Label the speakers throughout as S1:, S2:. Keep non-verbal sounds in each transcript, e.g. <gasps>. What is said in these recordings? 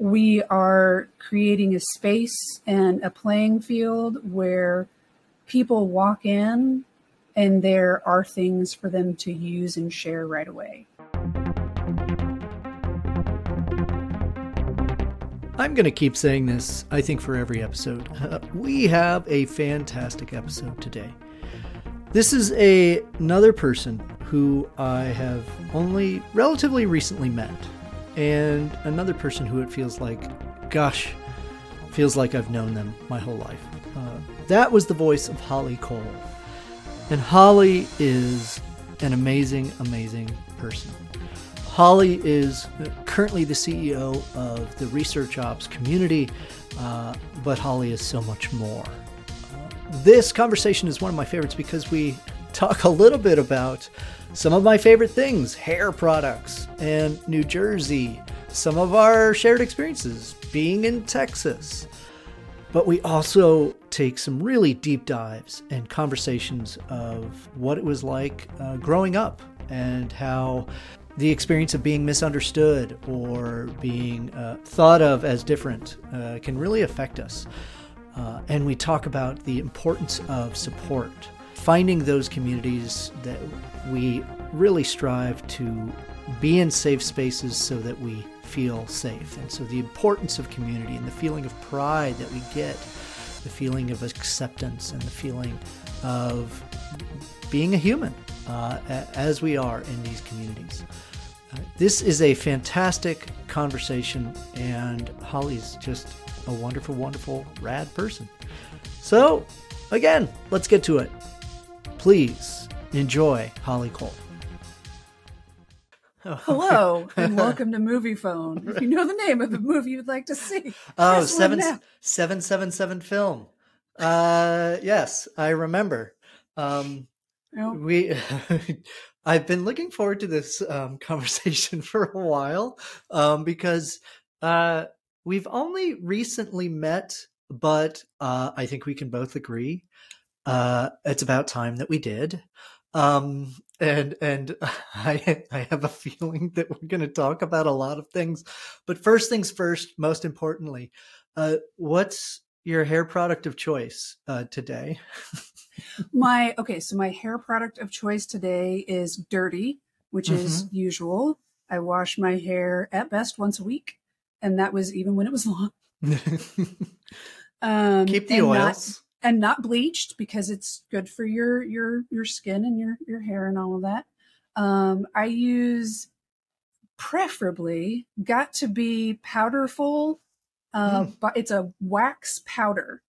S1: we are creating a space and a playing field where people walk in and there are things for them to use and share right away.
S2: I'm going to keep saying this, I think, for every episode. Uh, we have a fantastic episode today. This is a, another person who I have only relatively recently met, and another person who it feels like, gosh, feels like I've known them my whole life. Uh, that was the voice of Holly Cole. And Holly is an amazing, amazing person. Holly is currently the CEO of the Research Ops community, uh, but Holly is so much more. this conversation is one of my favorites because we talk a little bit about some of my favorite things hair products and New Jersey, some of our shared experiences being in Texas. But we also take some really deep dives and conversations of what it was like uh, growing up and how the experience of being misunderstood or being uh, thought of as different uh, can really affect us. Uh, and we talk about the importance of support, finding those communities that we really strive to be in safe spaces so that we feel safe. And so the importance of community and the feeling of pride that we get, the feeling of acceptance and the feeling of being a human uh, as we are in these communities. Uh, this is a fantastic conversation, and Holly's just a wonderful, wonderful, rad person. So, again, let's get to it. Please enjoy Holly Cole.
S1: Hello <laughs> and welcome to Moviefone. If you know the name of the movie you'd like to see,
S2: oh, <laughs> seven seven seven seven film. Uh, yes, I remember. Um, oh. we. <laughs> I've been looking forward to this um, conversation for a while um, because uh, we've only recently met, but uh, I think we can both agree uh, it's about time that we did. Um, and and <laughs> I I have a feeling that we're going to talk about a lot of things, but first things first. Most importantly, uh, what's your hair product of choice uh, today?
S1: my okay, so my hair product of choice today is dirty, which mm-hmm. is usual. I wash my hair at best once a week, and that was even when it was long. <laughs>
S2: um, Keep the oils.
S1: Not, and not bleached because it's good for your your your skin and your your hair and all of that. Um, I use preferably got2b powderful, uh, mm. but it's a wax powder.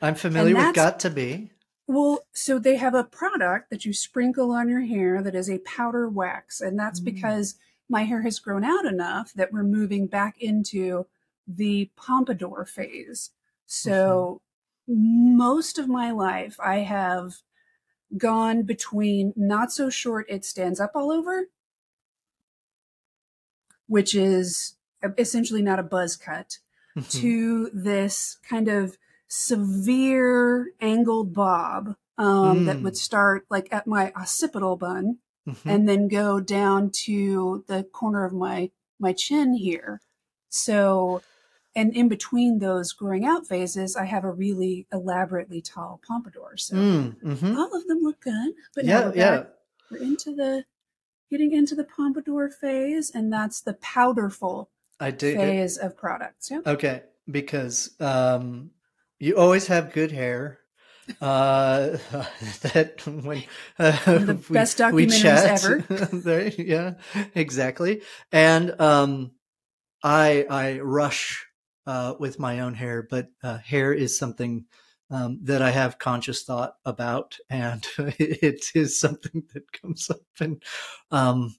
S2: I'm <laughs> familiar with got2b.
S1: Well, so they have a product that you sprinkle on your hair that is a powder wax, and that's mm. because my hair has grown out enough that we're moving back into the pompadour phase. So most of my life, I have gone between not so short, it stands up all over, which is essentially not a buzz cut, mm-hmm. to this kind of severe angled bob um, mm. that would start like at my occipital bun mm-hmm. and then go down to the corner of my my chin here. So and in between those growing out phases, I have a really elaborately tall pompadour. So mm, mm-hmm. all of them look good. But yeah, we're yeah, we're into the getting into the pompadour phase, and that's the powderful I do, phase it, of products. Yeah.
S2: Okay, because um, you always have good hair. Uh, <laughs> that when uh,
S1: the <laughs> we, best documentaries ever. <laughs>
S2: there, yeah, exactly. And um, I I rush uh, with my own hair, but uh, hair is something um, that I have conscious thought about, <laughs> and it is something that comes up and, um,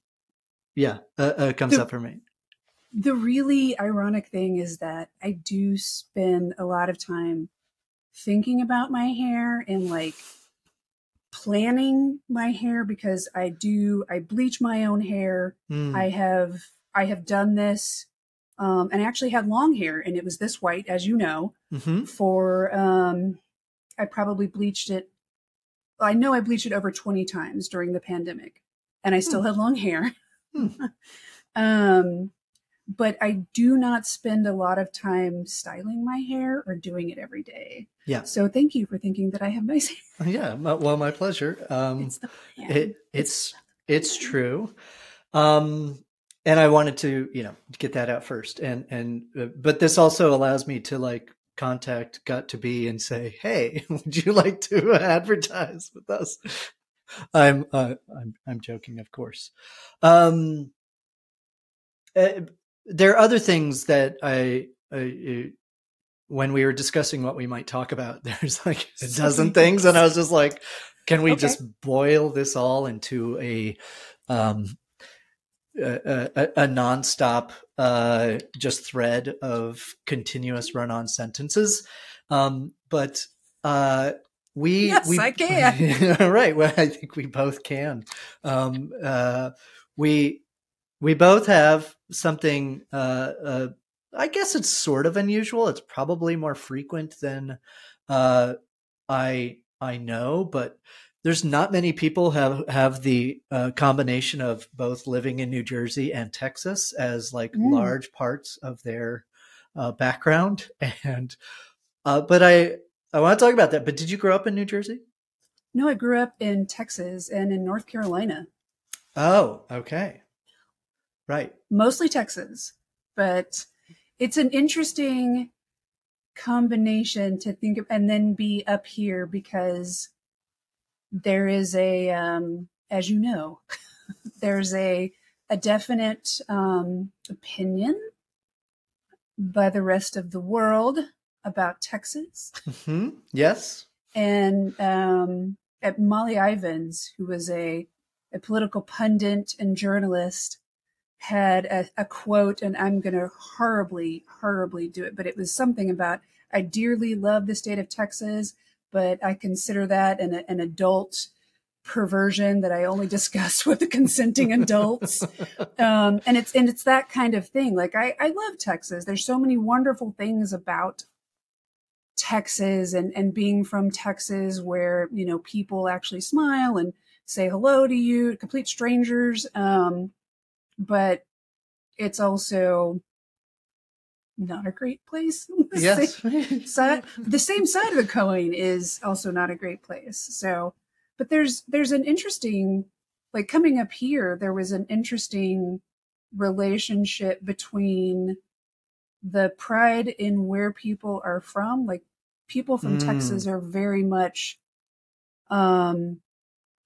S2: yeah, uh, uh, comes the, up for me.
S1: The really ironic thing is that I do spend a lot of time thinking about my hair and like planning my hair because I do I bleach my own hair. Mm. I have I have done this um, and I actually had long hair, and it was this white, as you know. Mm-hmm. For um, I probably bleached it. I know I bleached it over twenty times during the pandemic, and I still hmm. had long hair. Hmm. <laughs> um, but I do not spend a lot of time styling my hair or doing it every day.
S2: Yeah.
S1: So thank you for thinking that I have nice hair. <laughs>
S2: Yeah. Well, my pleasure. Um,
S1: It's the plan.
S2: it, it's it's true. Um, and I wanted to, you know, get that out first. And and uh, but this also allows me to like contact Got2b and say, "Hey, <laughs> would you like to advertise with us?" I'm uh, I'm I'm joking, of course. Um, uh, there are other things that I, I uh, when we were discussing what we might talk about, <laughs> there's like a dozen things, and I was just like, can we
S1: Okay.
S2: just boil this all into a um a, a, a nonstop uh just thread of continuous run-on sentences. Um but uh we
S1: Yes,
S2: we
S1: I can. <laughs>
S2: right well i think we both can. Um uh we we both have something uh uh i guess it's sort of unusual. It's probably more frequent than uh i i know but there's not many people have have the uh, combination of both living in New Jersey and Texas as like
S1: Mm.
S2: large parts of their uh, background. <laughs> And uh, but I I want to talk about that. But did you grow up in New Jersey?
S1: No, I grew up in Texas and in North Carolina,
S2: Oh, okay, right.
S1: mostly Texas, but it's an interesting combination to think of and then be up here because there is a um as you know <laughs> there's a a definite um opinion by the rest of the world about Texas.
S2: Hmm Yes.
S1: and um, at Molly Ivins, who was a, a political pundit and journalist, had a, a quote, and I'm going to horribly, horribly do it, but it was something about I dearly love the state of Texas, but I consider that an, an adult perversion that I only <laughs> discuss with the consenting adults. Um, and it's and it's that kind of thing. Like I, I love Texas. There's so many wonderful things about Texas and, and being from Texas where, you know, people actually smile and say hello to you, complete strangers. Um, but it's also not a great place. <laughs>
S2: Yes.
S1: same <laughs> side, the same side of the coin is also not a great place. So, but there's, there's an interesting, like coming up here, there was an interesting relationship between the pride in where people are from. Like people from
S2: Mm.
S1: Texas are very much, um,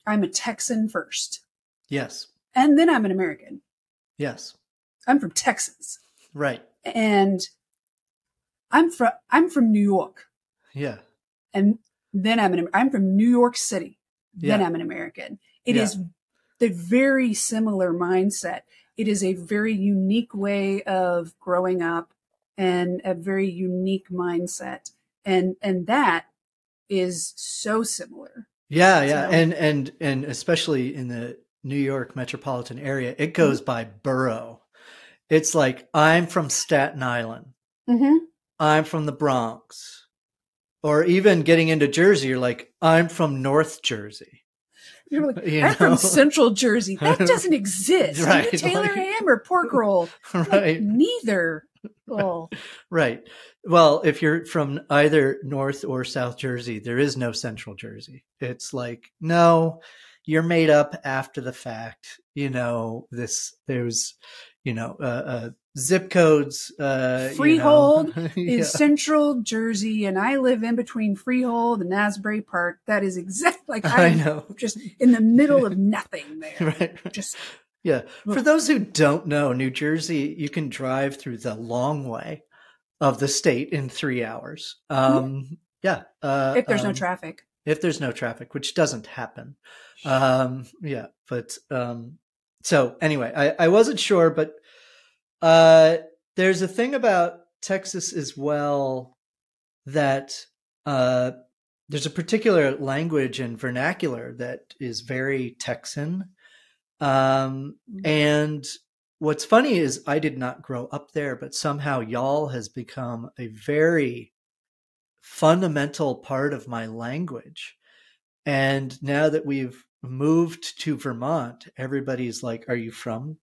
S1: I'm a Texan first,
S2: yes.
S1: and then I'm an American.
S2: Yes.
S1: I'm from Texas,
S2: Right.
S1: And I'm from I'm from New York,
S2: Yeah.
S1: and then I'm an I'm from New York City. Then
S2: Yeah.
S1: I'm an American. It
S2: Yeah.
S1: is the very similar mindset. It is a very unique way of growing up and a very unique mindset. And and that is so similar.
S2: Yeah, yeah,
S1: So-
S2: and and and especially in the New York metropolitan area, it goes mm-hmm. by borough. It's like I'm from Staten Island.
S1: Mm-hmm.
S2: I'm from the Bronx. Or even getting into Jersey, you're like, I'm from North Jersey.
S1: You're like, <laughs>
S2: You
S1: I'm
S2: know?
S1: from Central Jersey. <laughs> That doesn't exist.
S2: Right,
S1: Right, Taylor
S2: like-
S1: ham or pork <laughs> roll. Like,
S2: right.
S1: neither. Oh,
S2: Right. Well, if you're from either North or South Jersey, there is no Central Jersey. It's like, no, you're made up after the fact. You know, this, there's, you know, uh, uh, zip codes. Uh, you
S1: Freehold
S2: know. <laughs>
S1: is Central Jersey, and I live in between Freehold and Asbury Park. That is exactly <laughs> like
S2: I
S1: I'm
S2: know.
S1: just in the middle of <laughs> nothing there.
S2: right.
S1: Just
S2: Yeah. For those who don't know, New Jersey, you can drive through the long way of the state in three hours. Um, yeah. Uh,
S1: if there's no
S2: um,
S1: traffic.
S2: if there's no traffic, which doesn't happen. Um, yeah, but um, so anyway, I, I wasn't sure, but uh, there's a thing about Texas as well that uh, there's a particular language and vernacular that is very Texan. Um, and what's funny is I did not grow up there, but somehow y'all has become a very fundamental part of my language. And now that we've moved to Vermont, everybody's like, Are you from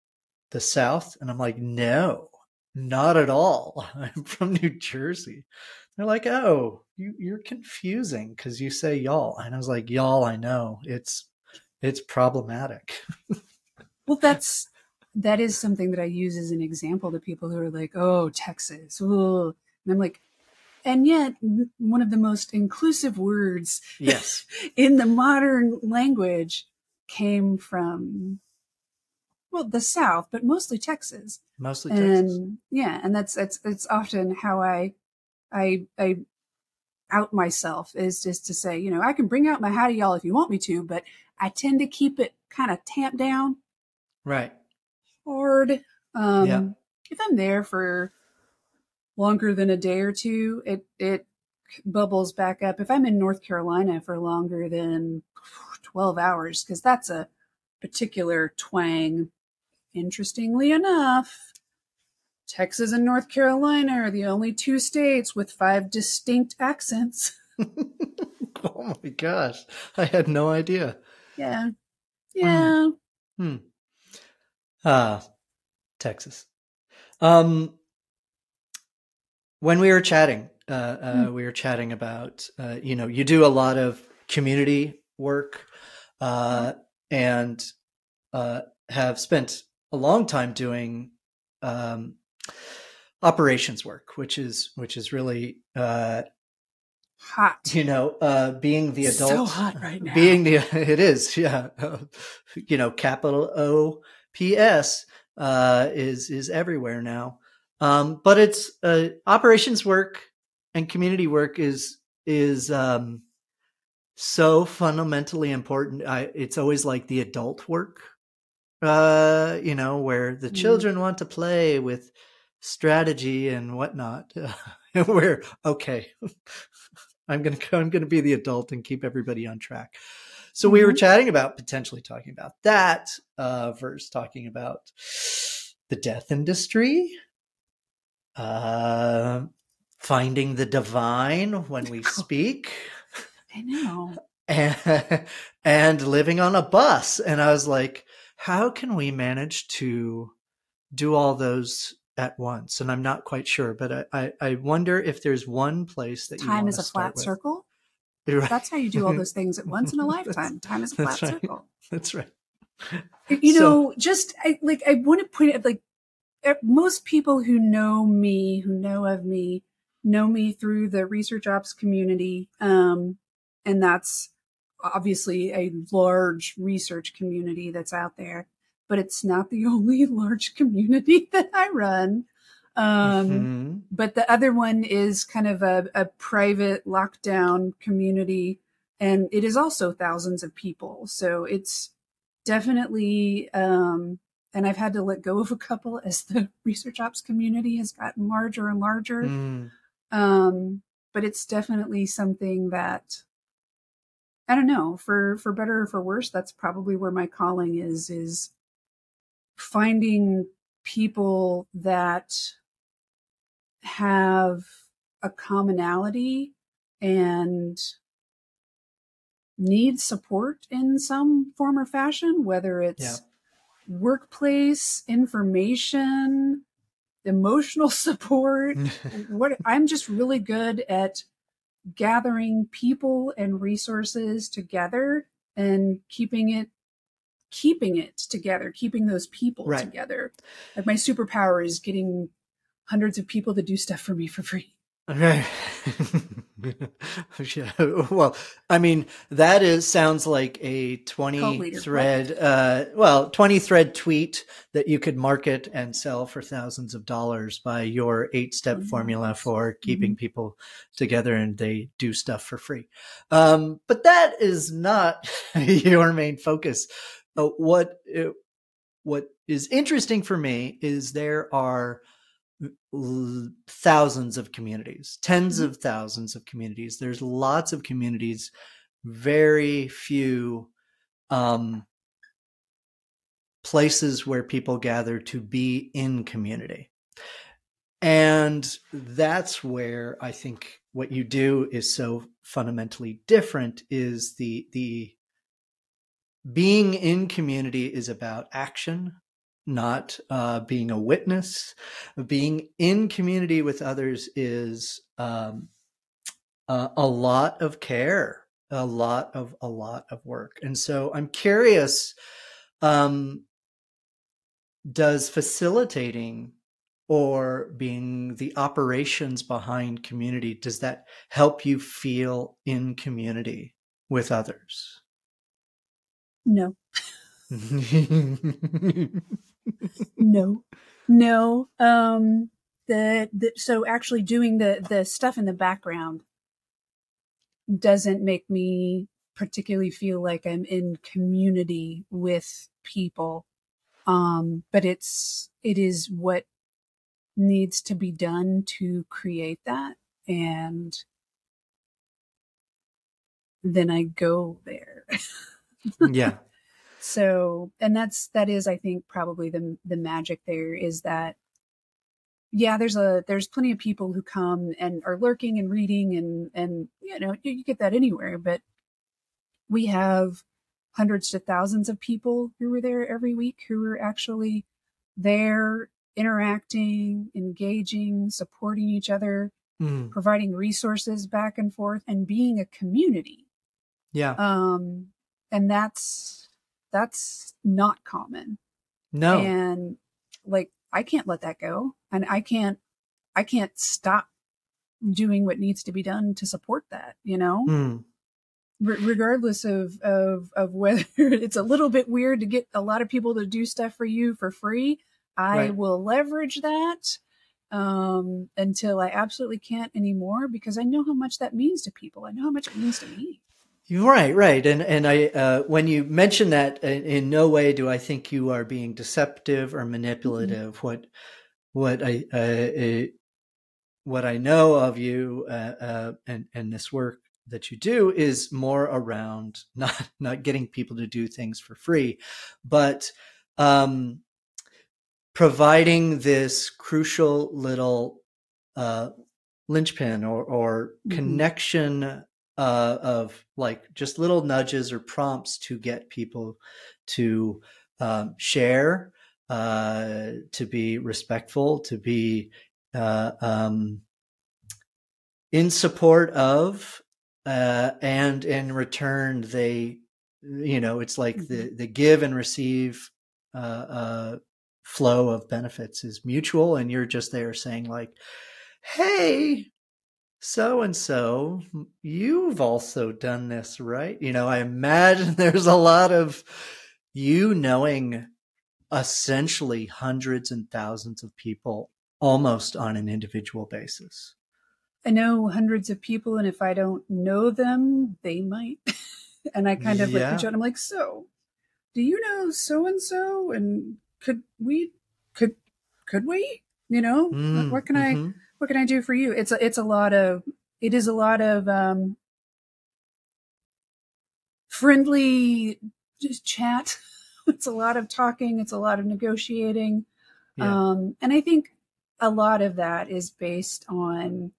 S2: the South? And I'm like, No, not at all. <laughs> I'm from New Jersey. They're like, oh, you, you're confusing because you say y'all. And I was like, y'all, I know. It's it's problematic.
S1: well, that's that is something that I use as an example to people who are like, oh, Texas. Ooh. And I'm like, and yet one of the most inclusive words
S2: yes <laughs>
S1: in the modern language came from well the south but mostly texas
S2: mostly
S1: and
S2: texas.
S1: yeah and that's that's it's often how i i i out myself is just to say you know i can bring out my howdy y'all if you want me to but i tend to keep it kind of tamped down
S2: right
S1: hard um yeah. if i'm there for longer than a day or two it it bubbles back up if i'm in north carolina for longer than 12 hours because that's a particular twang interestingly enough Texas and North Carolina are the only two states with five distinct accents. <laughs>
S2: oh my gosh. I had no idea.
S1: Yeah. Yeah.
S2: Hmm. Ah, uh, Texas. Um, when we were chatting, uh, uh, mm. we were chatting about, uh, you know, you do a lot of community work, uh, and uh, have spent a long time doing um, operations work, which is which is really uh,
S1: hot.
S2: You know, uh, being the adult,
S1: so hot right now.
S2: Being the <laughs> it is, yeah. <laughs> You know, capital O P S uh, is is everywhere now. Um, but it's uh, operations work and community work is is um, so fundamentally important. I, it's always like the adult work, uh, you know, where the mm. children want to play with strategy and whatnot. Uh, <laughs> where okay, <laughs> I'm gonna I'm gonna be the adult and keep everybody on track. So mm-hmm. we were mm-hmm. chatting about potentially talking about that uh, versus talking about the death industry, uh, finding the divine when we <laughs> speak.
S1: I know.
S2: And, <laughs> and living on a bus. And I was like, how can we manage to do all those at once? And I'm not quite sure, but I, I, I wonder if there's one place that
S1: time is a flat
S2: with.
S1: circle. Right. That's how you do all those things at once in a <laughs> lifetime. Time is a flat
S2: right.
S1: circle.
S2: That's right.
S1: You know, so, just I, like I want to point out, like most people who know me, who know of me, know me through the research ops community. Um, and that's obviously a large research community that's out there, but it's not the <laughs> only large community <laughs> that I run. Um, mm-hmm. But the other one is kind of a, a private lockdown community, and it is also thousands of people. So it's definitely, um, and I've had to let go of a couple <laughs> as the research ops community has gotten larger and larger. Mm. Um, but it's definitely something that I don't know, for for better or for worse, that's probably where my calling is is finding people that have a commonality and need support in some form or fashion, whether it's yeah. Workplace, information, emotional <laughs> support. <laughs> what I'm just really good at gathering people and resources together and keeping it keeping it together keeping those people right. together like my superpower is getting hundreds of people to do stuff for me for free
S2: Okay. <laughs> well, I mean, that is sounds like a 20 thread uh well, 20 thread tweet that you could market and sell for thousands of dollars by your eight-step mm-hmm. formula for keeping mm-hmm. people together and they do stuff for free. Um but that is not <laughs> your main focus. Uh, what uh, what is interesting for me is there are thousands of communities, 10s mm-hmm. of thousands of communities. There's lots of communities, very few um, places where people gather to be in community. And that's where I think what you do is so fundamentally different is the the being in community is about action not uh, being a witness. Being in community with others is um, uh, a lot of care, a lot of a lot of work. And so I'm curious. Um, does facilitating or being the operations behind community does that help you feel in community with others
S1: no <laughs> no. No um the, the so actually doing the the stuff in the background doesn't make me particularly feel like i'm in community with people. Um but it's it is what needs to be done to create that and then i go there. <laughs>
S2: Yeah
S1: so and that's that is i think probably the the magic there is that yeah there's a there's plenty of people who come and are lurking and reading and and you know you, you get that anywhere but we have hundreds to thousands of people who were there every week who were actually there interacting, engaging, supporting each other, mm. providing resources back and forth, and being a community.
S2: Yeah.
S1: Um, and that's that's not common.
S2: No.
S1: And like I can't let that go. And I can't I can't stop doing what needs to be done to support that, you know? Mm. regardless of, of of whether <laughs> it's a little bit weird to get a lot of people to do stuff for you for free I right. will leverage that um, until I absolutely can't anymore because I know how much that means to people. I know how much it means to me.
S2: Right, right, and and I uh, when you mention that, in, in, no way do I think you are being deceptive or manipulative. Mm-hmm. What what I uh, uh, what I know of you uh, uh, and and this work that you do is more around <laughs> not not getting people to do things for free, but um, providing this crucial little uh, linchpin or, or mm-hmm. connection uh, of like just little nudges or prompts to get people to um, share, uh, to be respectful, to be uh, um, in support of, uh, and in return, they, you know, it's like mm-hmm. the the give and receive uh, flow of benefits is mutual and you're just there saying like hey so and so you've also done this right? You know i imagine <laughs> there's a lot of you knowing essentially hundreds and thousands of people almost on an individual basis.
S1: I know hundreds of people and if i don't know them they might. <laughs> And i kind of yeah. like i'm like so do you know so and so? And could we could could we? You know mm, what can mm-hmm. i what can i do for you? It's a it's a lot of it is a lot of um friendly just chat. <laughs> It's a lot of talking. It's a lot of negotiating. Yeah. um and i think a lot of that is based on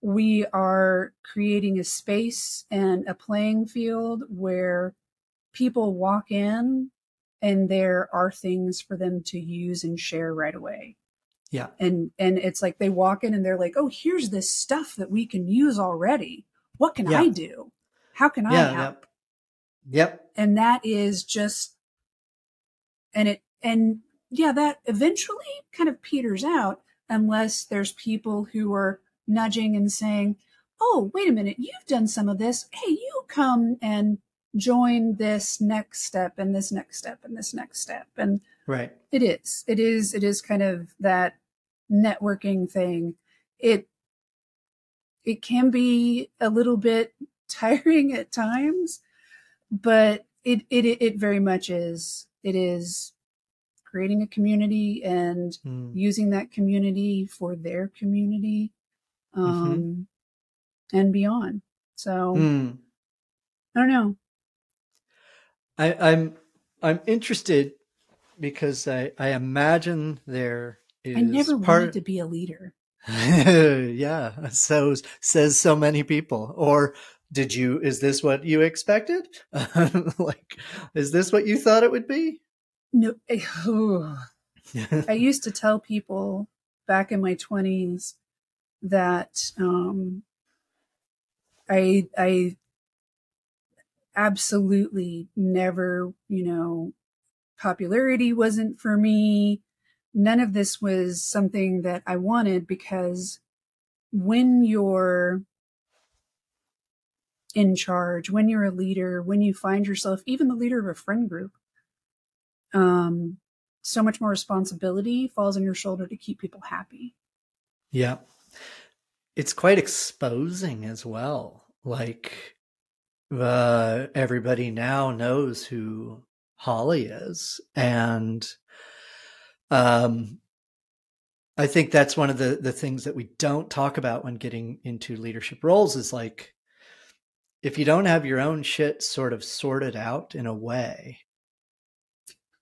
S1: we are creating a space and a playing field where people walk in and there are things for them to use and share right away
S2: yeah.
S1: And and it's like they walk in and they're like oh here's this stuff that we can use already. What can yeah. i do? How can yeah, i help?
S2: yep. yep.
S1: And that is just and it and yeah that eventually kind of peters out unless there's people who are nudging and saying oh wait a minute you've done some of this. Hey you come and join this next step and this next step and this next step. And
S2: right
S1: it is it is it is kind of that networking thing it it can be a little bit <laughs> tiring at times but it it it very much is it is creating a community and mm. using that community for their community mm-hmm. um mm-hmm. and beyond so mm. i don't know
S2: I, I'm I'm interested because I I imagine there is.
S1: I never part... wanted to be a leader. <laughs>
S2: yeah, so says so many people. Or did you? Is this what you expected? <laughs> like, is this what you thought it would be?
S1: No, <sighs> I used to tell people back in my 20s that um, I I absolutely never, you know, popularity wasn't for me. None of this was something that I wanted because when you're in charge, when you're a leader, when you find yourself even the leader of a friend group, um, so much more responsibility falls on your shoulder to keep people happy.
S2: Yeah. It's quite exposing as well. Like, uh, everybody now knows who Holly is. And, um, I think that's one of the, the things that we don't talk about when getting into leadership roles is like, if you don't have your own shit sort of sorted out in a way,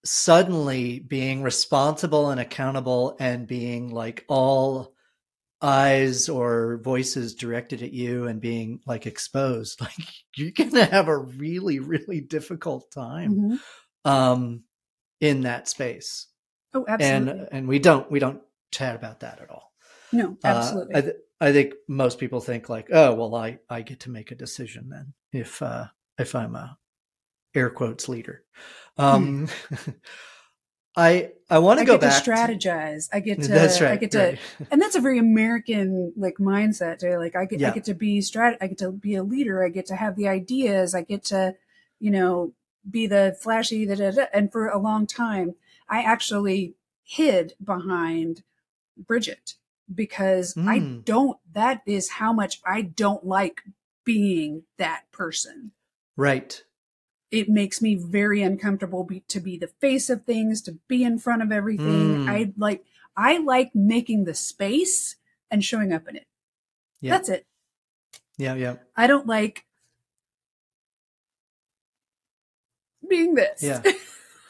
S2: suddenly being responsible and accountable and being like all eyes or voices directed at you and being like exposed <laughs> like you're gonna have a really really difficult time mm-hmm. Um in that space
S1: oh absolutely
S2: and and we don't we don't chat about that at all
S1: no absolutely uh,
S2: I, th- I think most people think like oh well i i get to make a decision then if uh if i'm a air quotes leader um, hmm. <laughs> I I want to go back
S1: to strategize. To, I get <laughs> to
S2: that's right,
S1: I get to
S2: right. <laughs>
S1: and that's a very American like mindset. To, like I get yeah. I get to be strat I get to be a leader. I get to have the ideas. I get to, you know, be the flashy that and for a long time I actually hid behind Bridget because mm. I hmm. don't that is how much I don't like being that person.
S2: Right
S1: it makes me very uncomfortable be, to be the face of things, to be in front of everything. Mm. I like I like making the space and showing up in it. Yeah. That's it.
S2: Yeah, yeah.
S1: I don't like being this.
S2: Yeah. <laughs>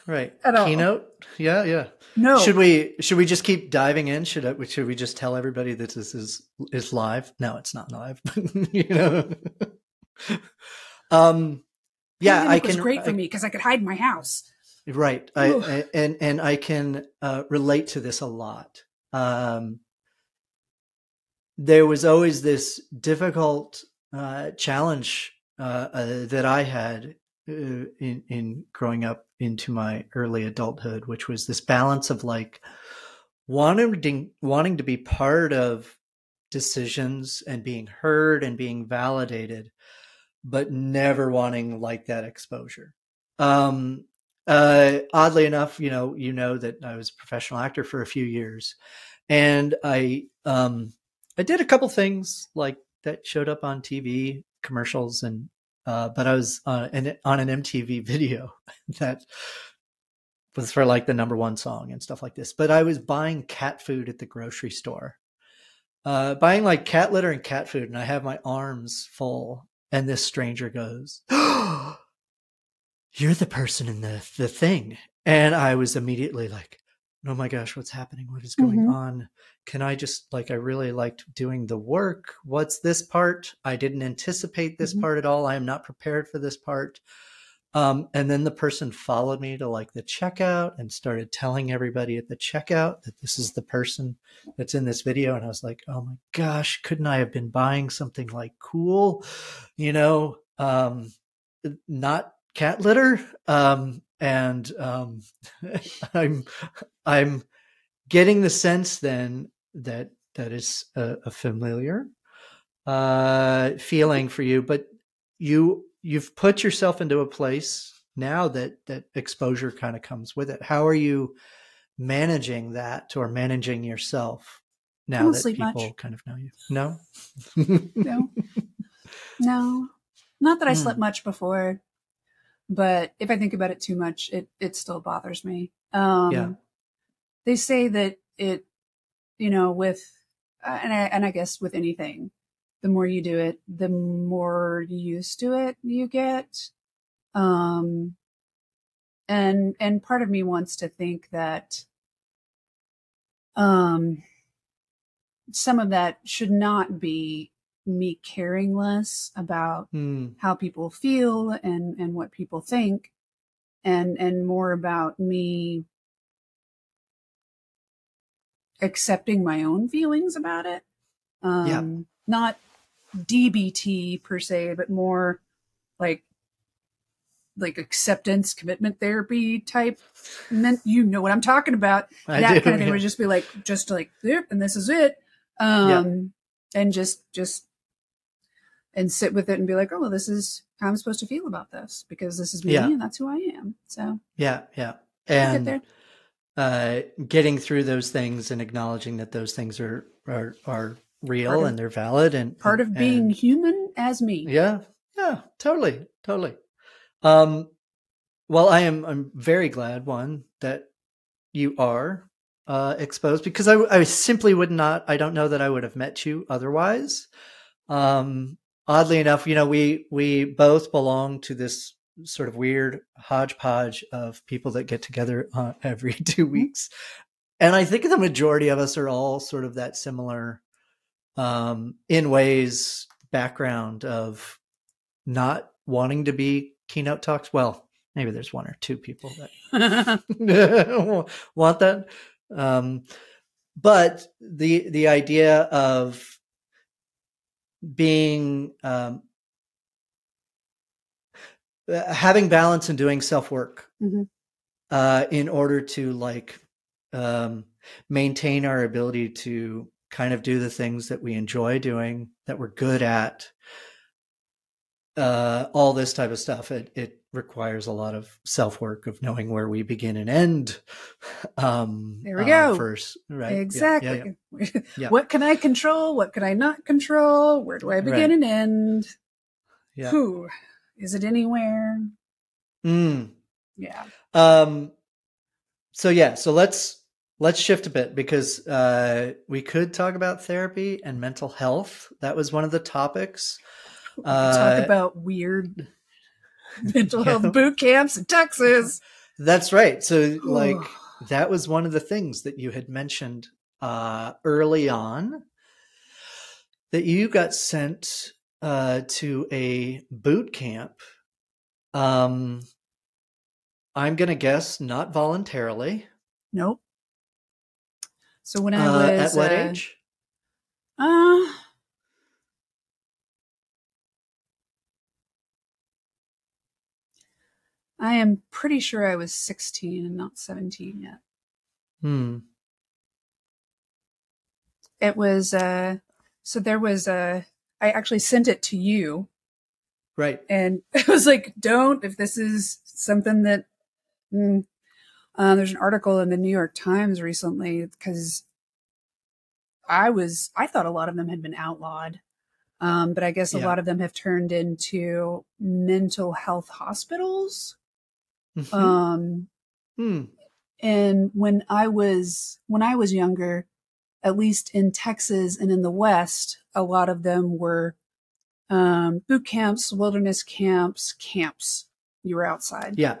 S2: Right.
S1: At all.
S2: Keynote? Yeah, yeah.
S1: No.
S2: Should we should we just keep diving in? Should I, should we just tell everybody that this is is live? No, it's not live. <laughs> you know. <laughs> um yeah,
S1: I can. Was great for I, me because I could hide in my house.
S2: Right, I, I, and and I can uh, relate to this a lot. Um, there was always this difficult uh, challenge uh, uh that I had uh, in in growing up into my early adulthood, which was this balance of like wanting wanting to be part of decisions and being heard and being validated but never wanting like that exposure. Um, uh, oddly enough, you know, you know that I was a professional actor for a few years, and I um, I did a couple things like that showed up on TV commercials, and uh, but I was uh, an, on an MTV <laughs> video that was for like the number one song and stuff like this. But I was buying cat food at the grocery store, uh, buying like cat litter and cat food, and I have my arms full and this stranger goes, oh, <gasps> You're the person in the, the thing. And I was immediately like, Oh my gosh, what's happening? What is going mm-hmm. on? Can I just like, I really liked doing the work. What's this part? I didn't anticipate this mm-hmm. part at all. I am not prepared for this part. Um, and then the person followed me to like the checkout and started telling everybody at the checkout that this is the person that's in this video. And I was like, oh my gosh, couldn't I have been buying something like cool, you know, um, not cat litter? Um, and um, <laughs> I'm I'm getting the sense then that that is a, a familiar uh, feeling for you, but you you've put yourself into a place now that that exposure kind of comes with it. How are you managing that or managing yourself now that people much. kind of know you? No,
S1: no, <laughs> no. Not that I mm. slept much before, but if I think about it too much, it it still bothers me. Um, yeah. They say that it, you know, with uh, and I and I guess with anything, the more you do it, the more used to it you get. Um, and and part of me wants to think that um, some of that should not be me caring less about mm. how people feel and and what people think and and more about me accepting my own feelings about it. Um,
S2: Yeah.
S1: Not DBT per se, but more like like acceptance, commitment therapy type. Men- you know what I'm talking about.
S2: I
S1: that
S2: do,
S1: kind of thing
S2: yeah.
S1: would just be like, just like, and this is it. Um, and just, just, and sit with it and be like, oh, well, this is how I'm supposed to feel about this because this is me
S2: Yeah.
S1: and that's who I am. So
S2: Yeah, yeah. And uh, getting through those things and acknowledging that those things are are are real
S1: of-
S2: and they're valid and
S1: Part of being
S2: and-
S1: human as me.
S2: yeah, yeah, totally, totally. Um, well, I am. I'm very glad one that you are uh, exposed because I, I simply would not. I don't know that I would have met you otherwise. Um, oddly enough, you know, we we both belong to this sort of weird hodgepodge of people that get together uh, every <laughs> two weeks, and I think the majority of us are all sort of that similar, um, in ways background of not wanting to be keynote talks. Well, maybe there's one or two people that <laughs> <laughs> want that. Um, but the the idea of being um, uh, having balance and doing self work
S1: Mhm.
S2: uh, in order to like um, maintain our ability to kind of do the things that we enjoy doing that we're good at uh, all this type of stuff it, it requires a lot of self work of knowing where we begin and end <laughs> um
S1: There we
S2: uh,
S1: go.
S2: first right Yeah, yeah,
S1: exactly.
S2: yeah. <laughs> Yeah.
S1: What can I control? What can I not control? Where do I begin
S2: Right.
S1: and end?
S2: yeah,
S1: Who is it anywhere?
S2: Mm.
S1: Yeah.
S2: Um, so yeah, so let's let's shift a bit because uh, we could talk about therapy and mental health. That was one of the topics. Uh,
S1: talk about weird <laughs> mental health boot camps in Texas.
S2: That's right. So like that was one of the things that you had mentioned uh, early on that you got sent uh, to a boot camp. Um, I'm gonna guess not voluntarily.
S1: nope. So when I
S2: Uh,
S1: was
S2: at what
S1: uh,
S2: age?
S1: Uh, I am pretty sure I was 16 and not 17 yet.
S2: Hmm.
S1: It was uh so there was a I actually sent it to you
S2: Right.
S1: and <laughs> it was like don't if this is something that mm. uh, there's an article in the New York Times recently because I was I thought a lot of them had been outlawed. Um, but I guess a
S2: Yeah.
S1: lot of them have turned into mental health hospitals.
S2: Mhm.
S1: Um,
S2: Hmm.
S1: and when I was when I was younger, at least in Texas and in the West, a lot of them were um, boot camps, wilderness camps, camps. You were outside.
S2: Yeah.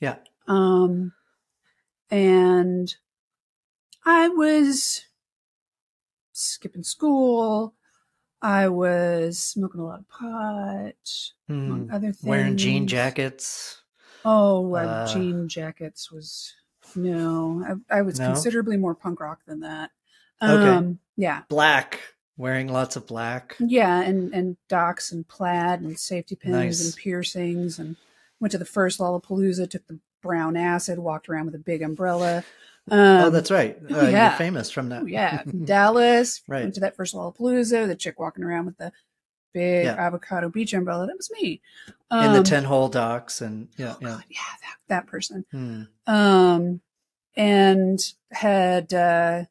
S2: Yeah.
S1: Um, and I was skipping school. I was smoking a lot of pot, among other things.
S2: Wearing jean jackets.
S1: Oh, uh, jean jackets was no. I, I was
S2: No?
S1: considerably more punk rock than that.
S2: Okay.
S1: Um, yeah,
S2: Black. Wearing lots of black.
S1: yeah, and and Docs and plaid and safety pins
S2: Nice.
S1: and piercings and went to the first Lollapalooza. Took the brown acid. Walked around with a big umbrella. Um,
S2: oh, that's right.
S1: oh,
S2: Uh,
S1: yeah.
S2: You're famous from that.
S1: Oh, yeah, <laughs> Dallas.
S2: Right.
S1: Went to that first Lollapalooza. The chick walking around with the big
S2: Yeah.
S1: avocado beach umbrella. That was me.
S2: In the
S1: Um,
S2: 10 hole Docs and yeah,
S1: oh,
S2: yeah.
S1: God, yeah, that, that person.
S2: Hmm.
S1: um, and had uh,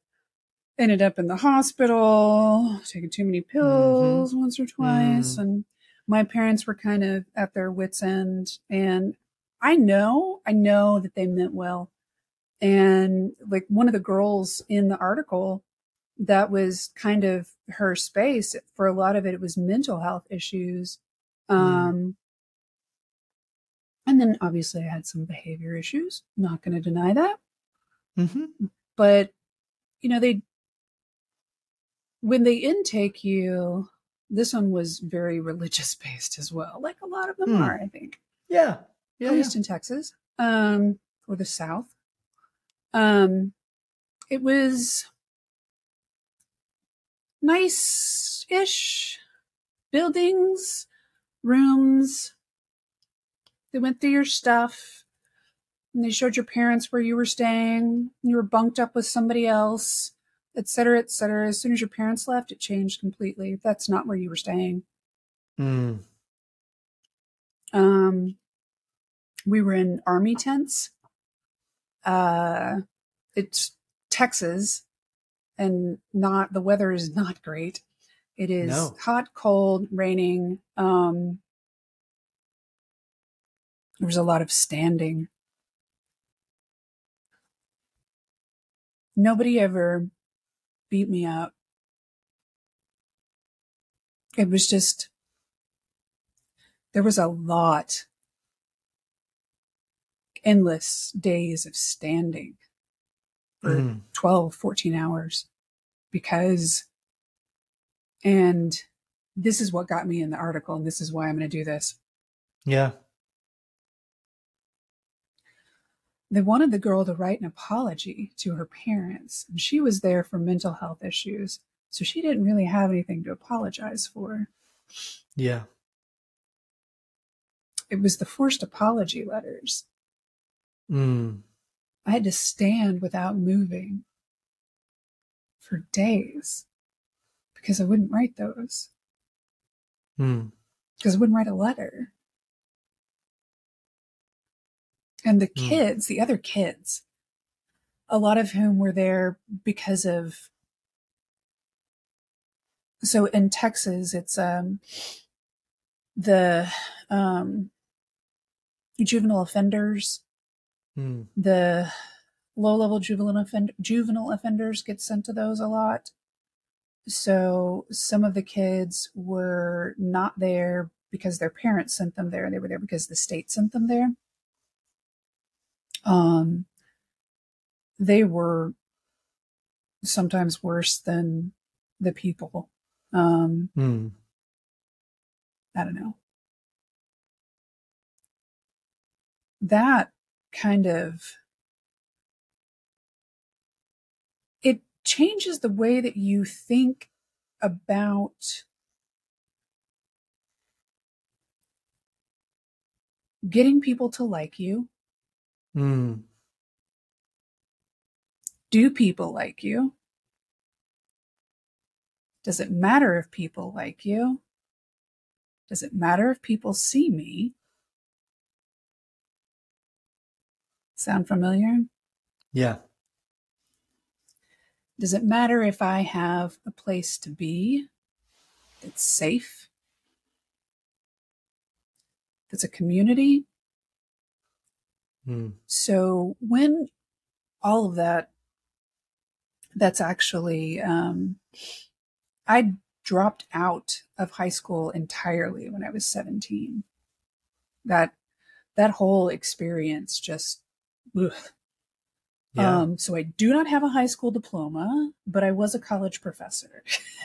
S1: ended up in the hospital, taking too many pills once or twice,
S2: Mm.
S1: and my parents were kind of at their wits' end. And I know, I know that they meant well. And like one of the girls in the article, that was kind of her space. For a lot of it, it was mental health issues. Um, and then obviously I had some behavior issues. Not going to deny that.
S2: Mhm.
S1: But, you know, they, when they intake you, this one was very <laughs> religious based as well, like a lot of them
S2: Hmm.
S1: are, I think.
S2: Yeah. Yeah,
S1: at least in Texas, um, or the South. Um, it was nice ish buildings, rooms. They went through your stuff and they showed your parents where you were staying. You were bunked up with somebody else, et cetera, et cetera. As soon as your parents left, it changed completely. That's not where you were staying.
S2: Mm.
S1: Um, we were in army tents. Uh, it's Texas, and not the weather is not great. It is
S2: No.
S1: hot, cold, raining. Um, there was a lot of standing. Nobody ever beat me up. It was just, there was a lot, endless days of standing for
S2: Mm.
S1: 12, 14 hours because, and this is what got me in the article, and this is why I'm going to do this.
S2: Yeah.
S1: They wanted the girl to write an apology to her parents, and she was there for mental health issues, so she didn't really have anything to apologize for.
S2: Yeah.
S1: It was the forced apology letters.
S2: Mm.
S1: I had to stand without moving for days because I wouldn't write those.
S2: Mm.
S1: because I wouldn't write a letter. And the
S2: Hmm.
S1: kids, the other kids, a lot of whom were there because of. So in Texas, it's um, the um, juvenile offenders,
S2: Mm.
S1: the low level juvenile offend- juvenile offenders get sent to those a lot. So some of the kids were not there because their parents sent them there. They were there because the state sent them there. Um, they were sometimes worse than the people. Um,
S2: Mm.
S1: I don't know. That kind of it changes the way that you think about getting people to like you.
S2: Mm.
S1: Do people like you? Does it matter if people like you? Does it matter if people see me? Sound familiar?
S2: Yeah.
S1: Does it matter if I have a place to be that's safe? That's a community?
S2: Mm.
S1: So when all of that, that's actually, um, I dropped out of high school entirely when I was 17. That, that whole experience just.
S2: Yeah.
S1: Um, so I do not have a high school diploma, but I was a college professor.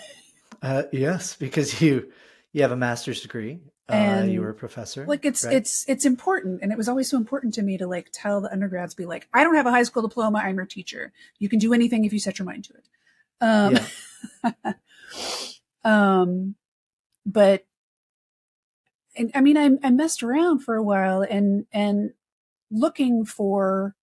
S1: <laughs>
S2: uh, yes, because you you have a master's degree. Uh,
S1: And,
S2: you were a professor.
S1: like it's
S2: right?
S1: it's it's important and it was always so important to me to like tell the undergrads be like i don't have a high school diploma i'm your teacher you can do anything if you set your mind to it um <laughs> um but and i mean I, I messed around for a while and and looking for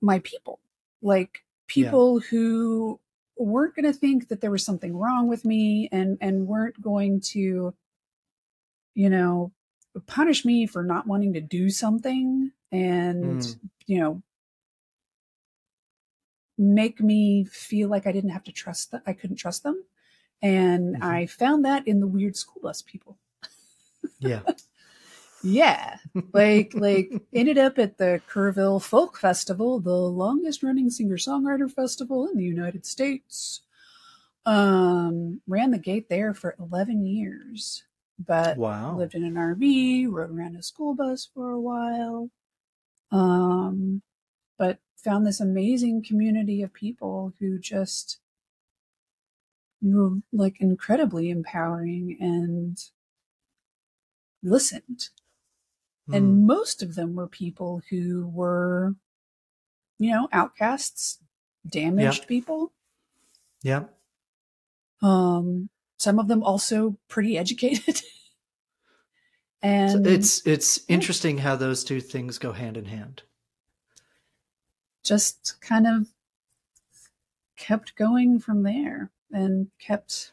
S1: my people like people who weren't going to think that there was something wrong with me and and weren't going to you know punish me for not wanting to do something and
S2: Mm.
S1: you know make me feel like I didn't have to trust that I couldn't trust them and
S2: Mhm.
S1: I found that in the weird school bus people
S2: yeah. <laughs>
S1: yeah like <laughs> like ended up at the Kerrville Folk Festival, the longest running singer songwriter festival in the United States. Um, ran the gate there for eleven years, but
S2: Wow.
S1: lived in an RV, rode around a school bus for a while. Um, but found this amazing community of people who just were like incredibly empowering and listened Mm. And most of them were people who were, you know, outcasts, damaged people.
S2: Yeah.
S1: Um, some of them also pretty educated. <laughs> and
S2: so it's it's interesting how those two things go hand in hand.
S1: Just kind of kept going from there and kept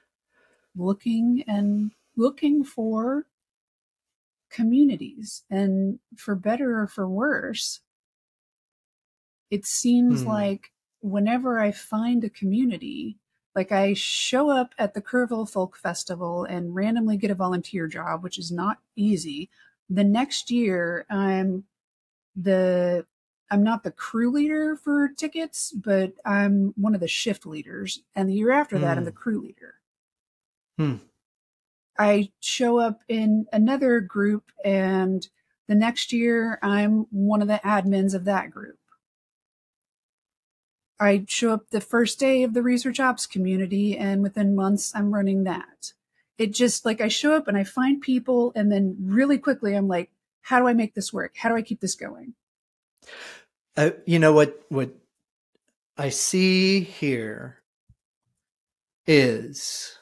S1: looking and looking for communities. And for better or for worse, it seems hmm. like whenever I find a community, like I show up at the Kerrville Folk Festival and randomly get a volunteer job, which is not easy. The next year, I'm the I'm not the crew leader for tickets, but I'm one of the shift leaders. And the year after that, I'm hmm. the crew leader.
S2: Hmm.
S1: I show up in another group, and the next year, I'm one of the admins of that group. I show up the first day of the research ops community, and within months, I'm running that. It just like I show up and I find people, and then really quickly, I'm like, how do I make this work? How do I keep this going?
S2: Uh, you know what? What I see here is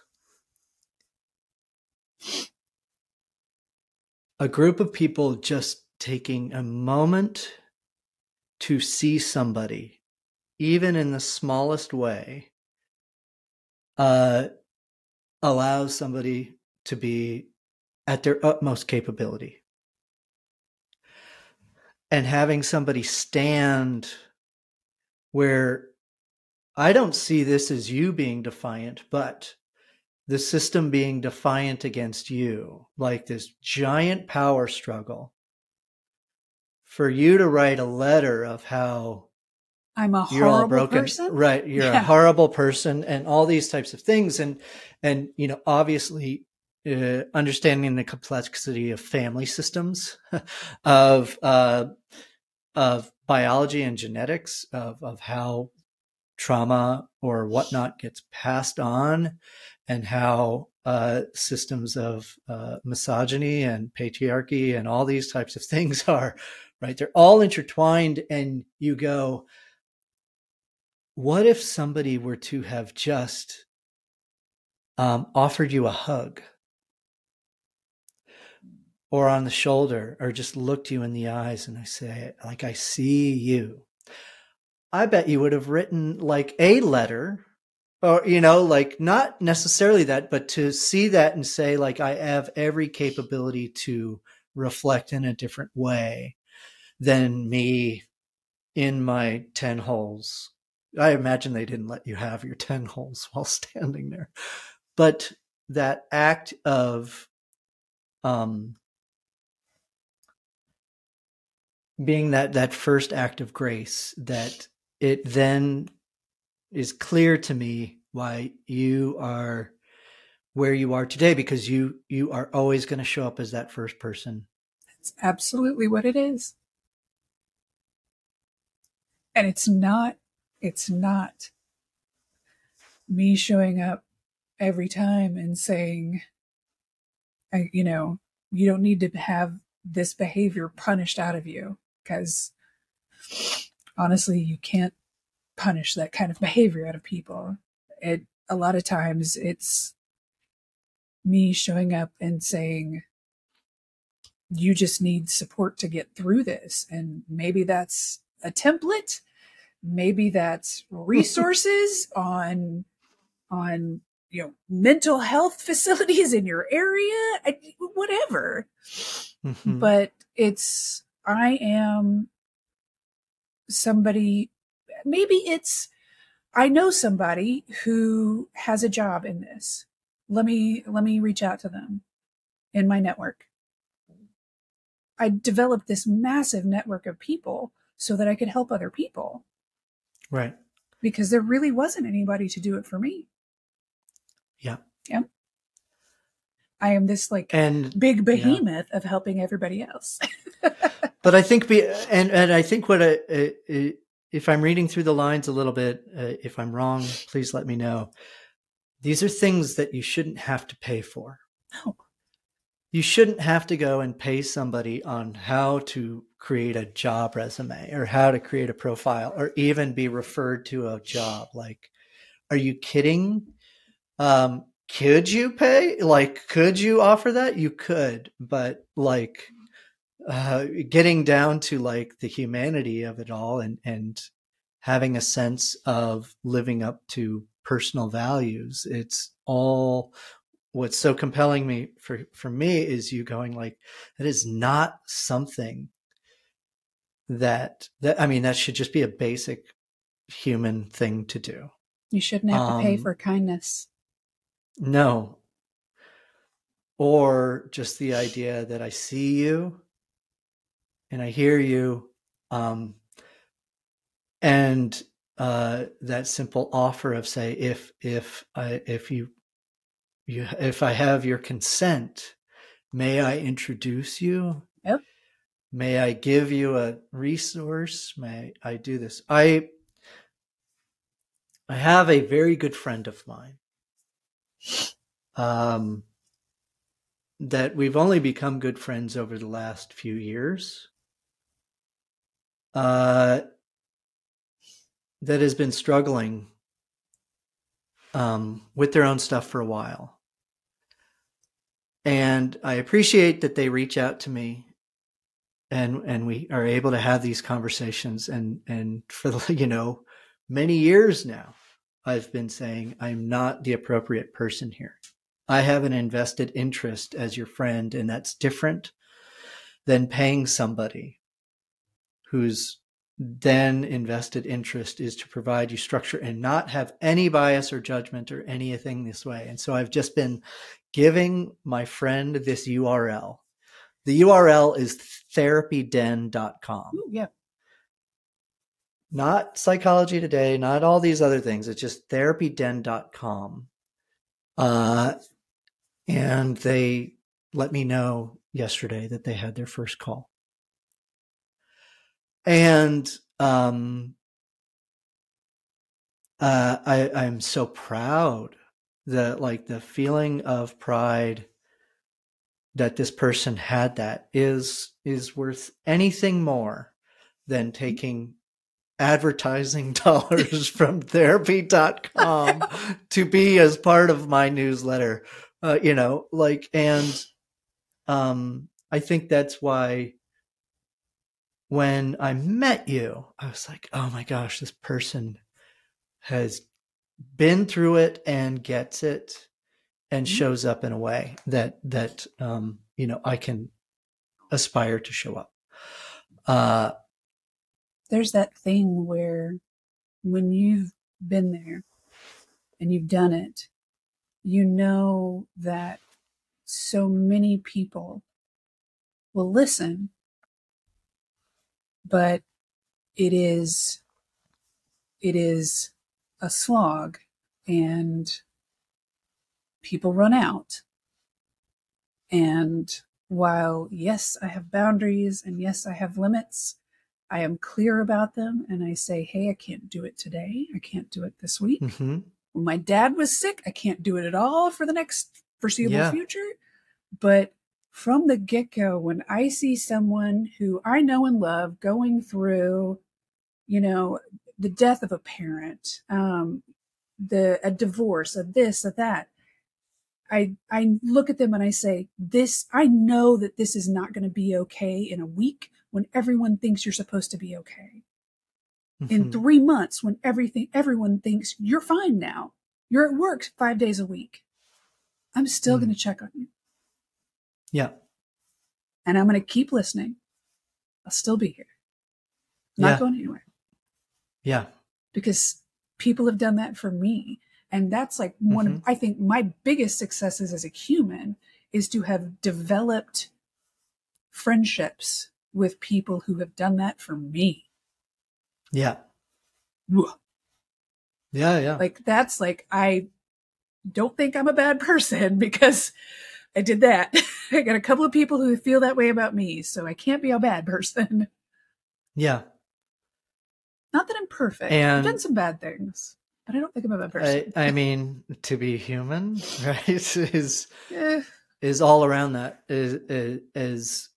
S2: a group of people just taking a moment to see somebody even in the smallest way, uh, allows somebody to be at their utmost capability. And having somebody stand where I don't see this as you being defiant, but the system being defiant against you, like this giant power struggle. For you to write a letter of how
S1: I'm a you're horrible all broken. person.
S2: Right. You're yeah. a horrible person and all these types of things. And, and, you know, obviously, uh, understanding the complexity of family systems, <laughs> of, uh, of biology and genetics, of, of how trauma or whatnot gets passed on and how uh, systems of uh, misogyny and patriarchy and all these types of things <laughs> are right they're all intertwined and you go what if somebody were to have just um, offered you a hug or on the shoulder or just looked you in the eyes and I say, like, I see you? I bet you would have written like a letter or, you know, like not necessarily that, but to see that and say, like, I have every capability to reflect in a different way than me in my 10 holes I imagine they didn't let you have your 10 holes <laughs> while standing there. But that act of um, being that, that first act of grace, that it then is clear to me why you are where you are today because you you are always going to show up as that first person.
S1: That's absolutely what it is. And it's not it's not me showing up every time and saying, you know, you don't need to have this behavior punished out of you because honestly, you can't punish that kind of <laughs> behavior out of people. It, a lot of times it's me showing up and saying, you just need support to get through this. And maybe that's a template maybe that's <laughs> resources on on you know mental health <laughs> facilities in your area whatever mm-hmm. but it's i am somebody maybe it's i know somebody who has a job in this let me let me reach out to them in my network i developed this massive network of people so that i could help other people
S2: Right.
S1: Because there really wasn't anybody to do it for me.
S2: Yeah.
S1: Yeah. I am this like
S2: and
S1: big behemoth yeah. of helping everybody else. <laughs>
S2: but I think be and and I think what I, if I'm reading through the lines a little bit, uh, if I'm wrong, please let me know. These are things that you shouldn't have to pay for.
S1: No.
S2: you shouldn't have to go and pay somebody on how to create a job resume or how to create a profile or even be referred to a job. Like, are you kidding? Um, could you pay? Like, could you offer that? You could, but like, uh, getting down to like the humanity of it all and, and having a sense of living up to personal values, it's all what's so compelling me for for me is you going like that is not something that that I mean that should just be a basic human thing to do.
S1: You shouldn't have um, to pay um, for kindness.
S2: No. Or just the idea that I see you and I hear you um and uh that simple offer of say if if I if you you, if I have your consent, may I introduce you?
S1: Yep.
S2: May I give you a resource? May I do this? I I have a very good friend of mine. Um, that we've only become good friends over the last few years. Uh, that has been struggling um, with their own stuff for a while and I appreciate that they reach out to me and and we are able to have these conversations and and for the <laughs> you know many years now I've been saying I'm not the appropriate person here. I have an invested interest as your friend and that's different than paying somebody whose then invested interest is to provide you structure and not have any bias or judgment or anything this way. And so I've just been giving my friend this URL. The URL is therapyden.com.
S1: Ooh, yeah.
S2: Not psychology today, not all these other things. It's just therapyden.com. Uh, and they let me know yesterday that they had their first call. And um, uh, I, I'm so proud that like the feeling of pride that this person had that is is worth anything more than taking advertising <laughs> dollars from therapy.com <laughs> to be as part of my newsletter uh, you know like and um i think that's why when I met you, I was like, oh my gosh, this person has been through it and gets it and mm-hmm. shows up in a way that that um, you know I can aspire to show up. Uh,
S1: There's that thing where when you've been there and you've done it, you know that so many people will listen but it is it is a slog and people run out. And while yes i have boundaries and yes i have limits i am clear about them and i say hey i can't do it today. I can't do it this week. Mm-hmm. when my dad was sick. I can't do it at all for the next foreseeable yeah. future. But from the get go, when I see someone who I know and love going through, you know, the death of a parent, um, the a divorce, a this, a that, I I look at them and I say, this I know that this is not going to be okay in a week when everyone thinks you're supposed to be okay. Mm-hmm. In three months, when everything everyone thinks you're fine now, you're at work five days a week. I'm still mm. going to check on you.
S2: Yeah.
S1: And I'm going to keep listening. I'll still be here. Not yeah. going anywhere.
S2: Yeah.
S1: Because people have done that for me. And that's like one mm-hmm. of, I think, my biggest successes as a human is to have developed friendships with people who have done that for me.
S2: Yeah. Yeah, yeah.
S1: Like that's like I don't think I'm a bad <laughs> person because I did that. <laughs> I got a couple of people who feel that way about me, so I can't be a bad person.
S2: Yeah.
S1: Not that I'm perfect. And I've done some bad things, but I don't think I'm a bad person.
S2: I, I mean, to be human, <laughs> right, is
S1: eh,
S2: is all around that is is, is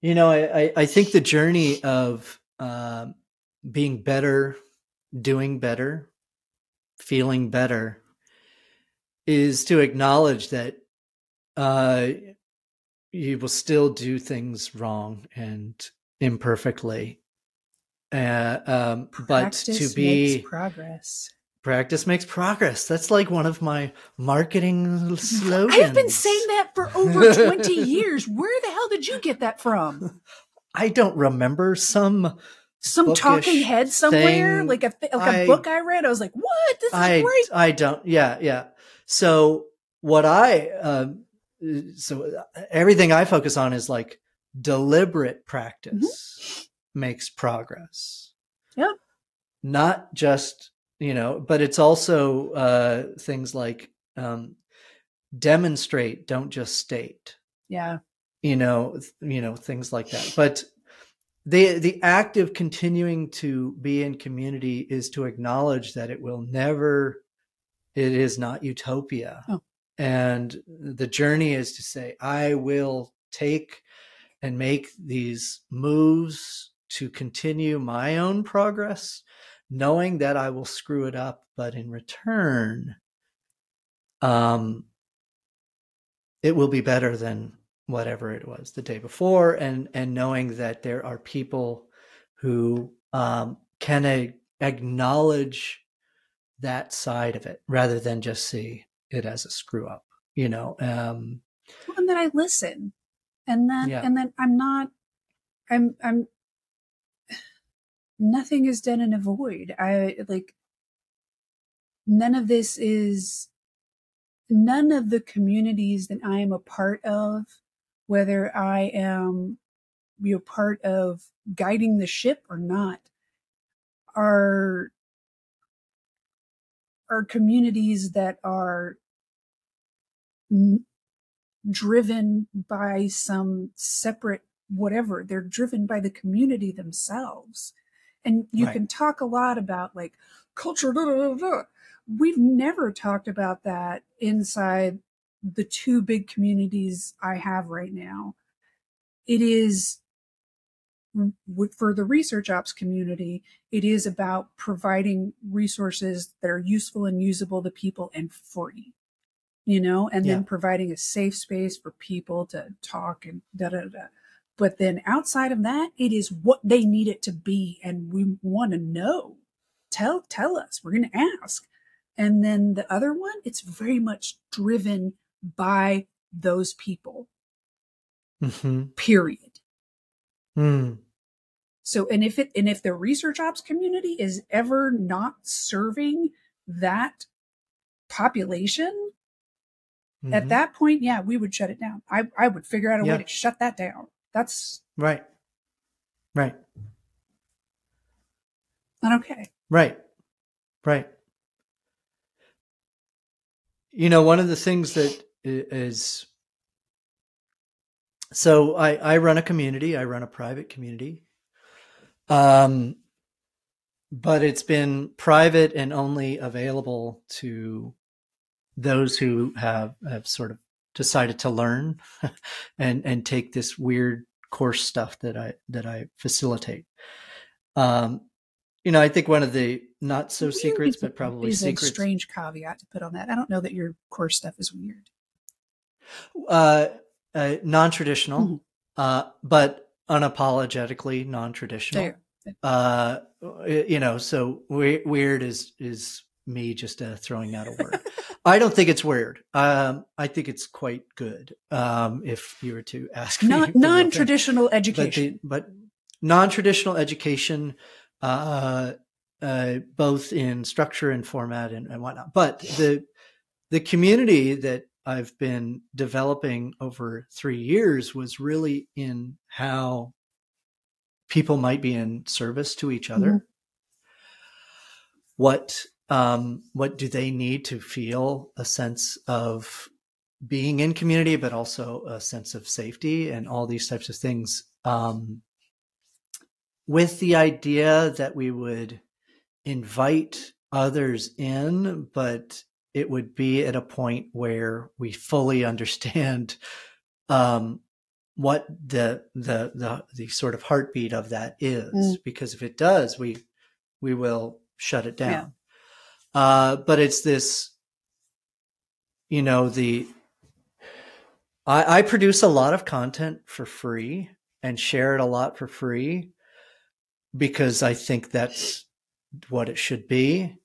S2: you know I, I think the journey of uh, being better doing better feeling better is to acknowledge that uh, you will still do things wrong and imperfectly uh, um, but to be
S1: progress
S2: Practice makes progress. That's like one of my marketing <laughs> slogans.
S1: I've been saying that for <laughs> over 20 years. Where the hell did you get that from?
S2: I don't remember some
S1: some talking head somewhere, thing. like a like a I, book I read. I was like, "What? This is
S2: I,
S1: great."
S2: I don't. Yeah, yeah. So what I uh, so everything I focus on is like deliberate practice mm-hmm. makes progress.
S1: Yep.
S2: Not just you know but it's also uh things like um demonstrate don't just state
S1: yeah
S2: you know you know things like that but the the act of continuing to be in community is to acknowledge that it will never it is not utopia oh. and the journey is to say i will take and make these moves to continue my own progress knowing that I will screw it up, but in return, um, it will be better than whatever it was the day before, and and knowing that there are people who um, can a- acknowledge that side of it rather than just see it as a screw up, you know. Um,
S1: and then I listen, and then yeah. and then I'm not, I'm I'm <sighs> nothing is done in a void. I like none of this is none of the communities that I am a part of, whether I am you know part of guiding the ship or not, are are communities that are n- driven by some separate whatever they're driven by the community themselves and you right. can talk a lot about like culture. Blah, blah, blah, We've never talked about that inside the two big communities I have right now. It is for the research ops community, it is about providing resources that are useful and usable to people and free, you know, and yeah. then providing a safe space for people to talk and da da da. But then outside of that, it is what they need it to be. And we want to know. Tell, tell us. We're going to ask. And then the other one, it's very much driven by those people. Mm-hmm. Period.
S2: Mm.
S1: So, and if it, and if the research ops community is ever not serving that population, mm-hmm. at that point, yeah, we would shut it down. I, I would figure out a yeah. way to shut that down. That's
S2: right. Right.
S1: Not okay.
S2: Right. Right. You know, one of the things that is so I, I run a community, I run a private community. Um, but it's been private and only available to those who have, have sort of decided to learn <laughs> and and take this weird course stuff that I that I facilitate. Um, you know, I think one of the not so secrets, but probably
S1: is
S2: secrets.
S1: a strange caveat to put on that. I don't know that your course stuff is weird.
S2: Uh, uh non-traditional, mm-hmm. uh, but unapologetically non-traditional. Uh, you know, so weird is is me just uh, throwing out a word. <laughs> I don't think it's weird. Um, I think it's quite good. Um, if you were to ask
S1: non, non-traditional education,
S2: but, but, non-traditional education, uh, uh, both in structure and format and, and whatnot. But the the community that I've been developing over three years was really in how people might be in service to each other. Mm-hmm. What um, what do they need to feel a sense of being in community, but also a sense of safety and all these types of things. Um, with the idea that we would invite others in, but it would be at a point where we fully understand um, what the, the the the sort of heartbeat of that is. Mm. Because if it does, we we will shut it down. Yeah. Uh, but it's this, you know, the I, I produce a lot of content for free and share it a lot for free because I think that's what it should be.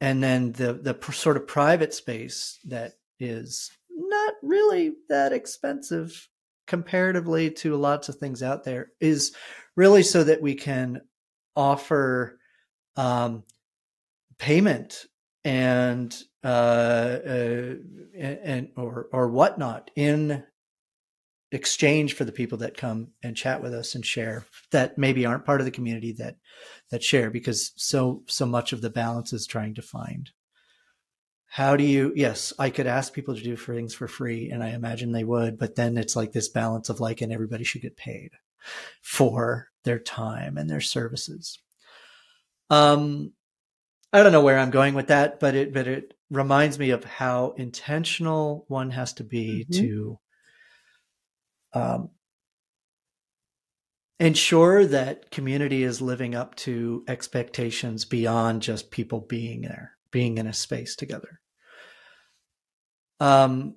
S2: And then the the sort of private space that is not really that expensive comparatively to lots of things out there is really so that we can offer um, payment and uh, uh, and or or whatnot in exchange for the people that come and chat with us and share that maybe aren't part of the community that that share because so so much of the balance is trying to find how do you yes i could ask people to do things for free and i imagine they would but then it's like this balance of like and everybody should get paid for their time and their services um i don't know where i'm going with that but it but it reminds me of how intentional one has to be mm-hmm. to um, ensure that community is living up to expectations beyond just people being there, being in a space together. Um,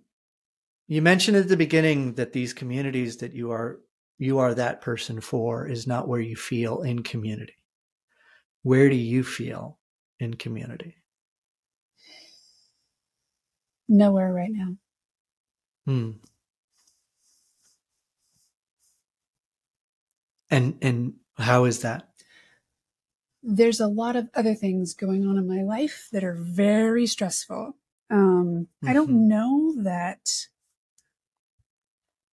S2: you mentioned at the beginning that these communities that you are you are that person for is not where you feel in community. Where do you feel in community?
S1: Nowhere right now.
S2: Hmm. And and how is that?
S1: There's a lot of other things going on in my life that are very stressful. Um, mm-hmm. I don't mm-hmm. know that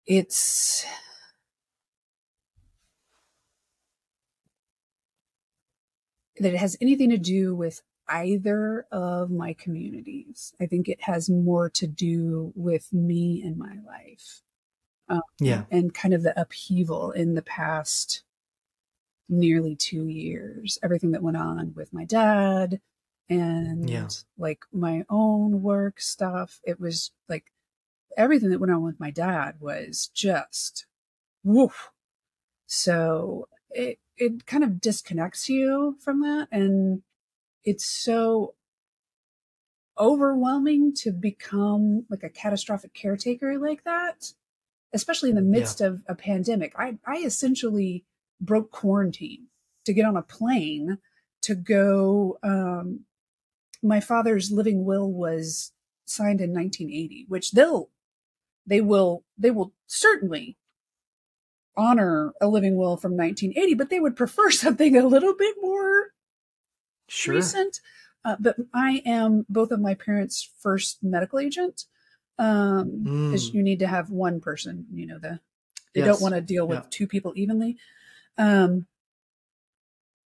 S1: it's that it has anything to do with either of my communities. I think it has more to do with me and my life um,
S2: yeah.
S1: and kind of the upheaval in the past nearly two years. Everything that went on with my dad and yeah. like my own work stuff. It was like everything that went on with my dad was just woof. So it it kind of disconnects you from that and it's so overwhelming to become like a catastrophic caretaker like that especially in the midst yeah. of a pandemic. I, I essentially broke quarantine to get on a plane to go. Um, my father's living will was signed in 1980, which they'll, they will, they will certainly honor a living will from 1980, but they would prefer <laughs> something a little bit more sure. recent. Uh, but I am both of my parents' first medical agent um because mm. you need to have one person you know the they yes. don't want to deal with yeah. two people evenly um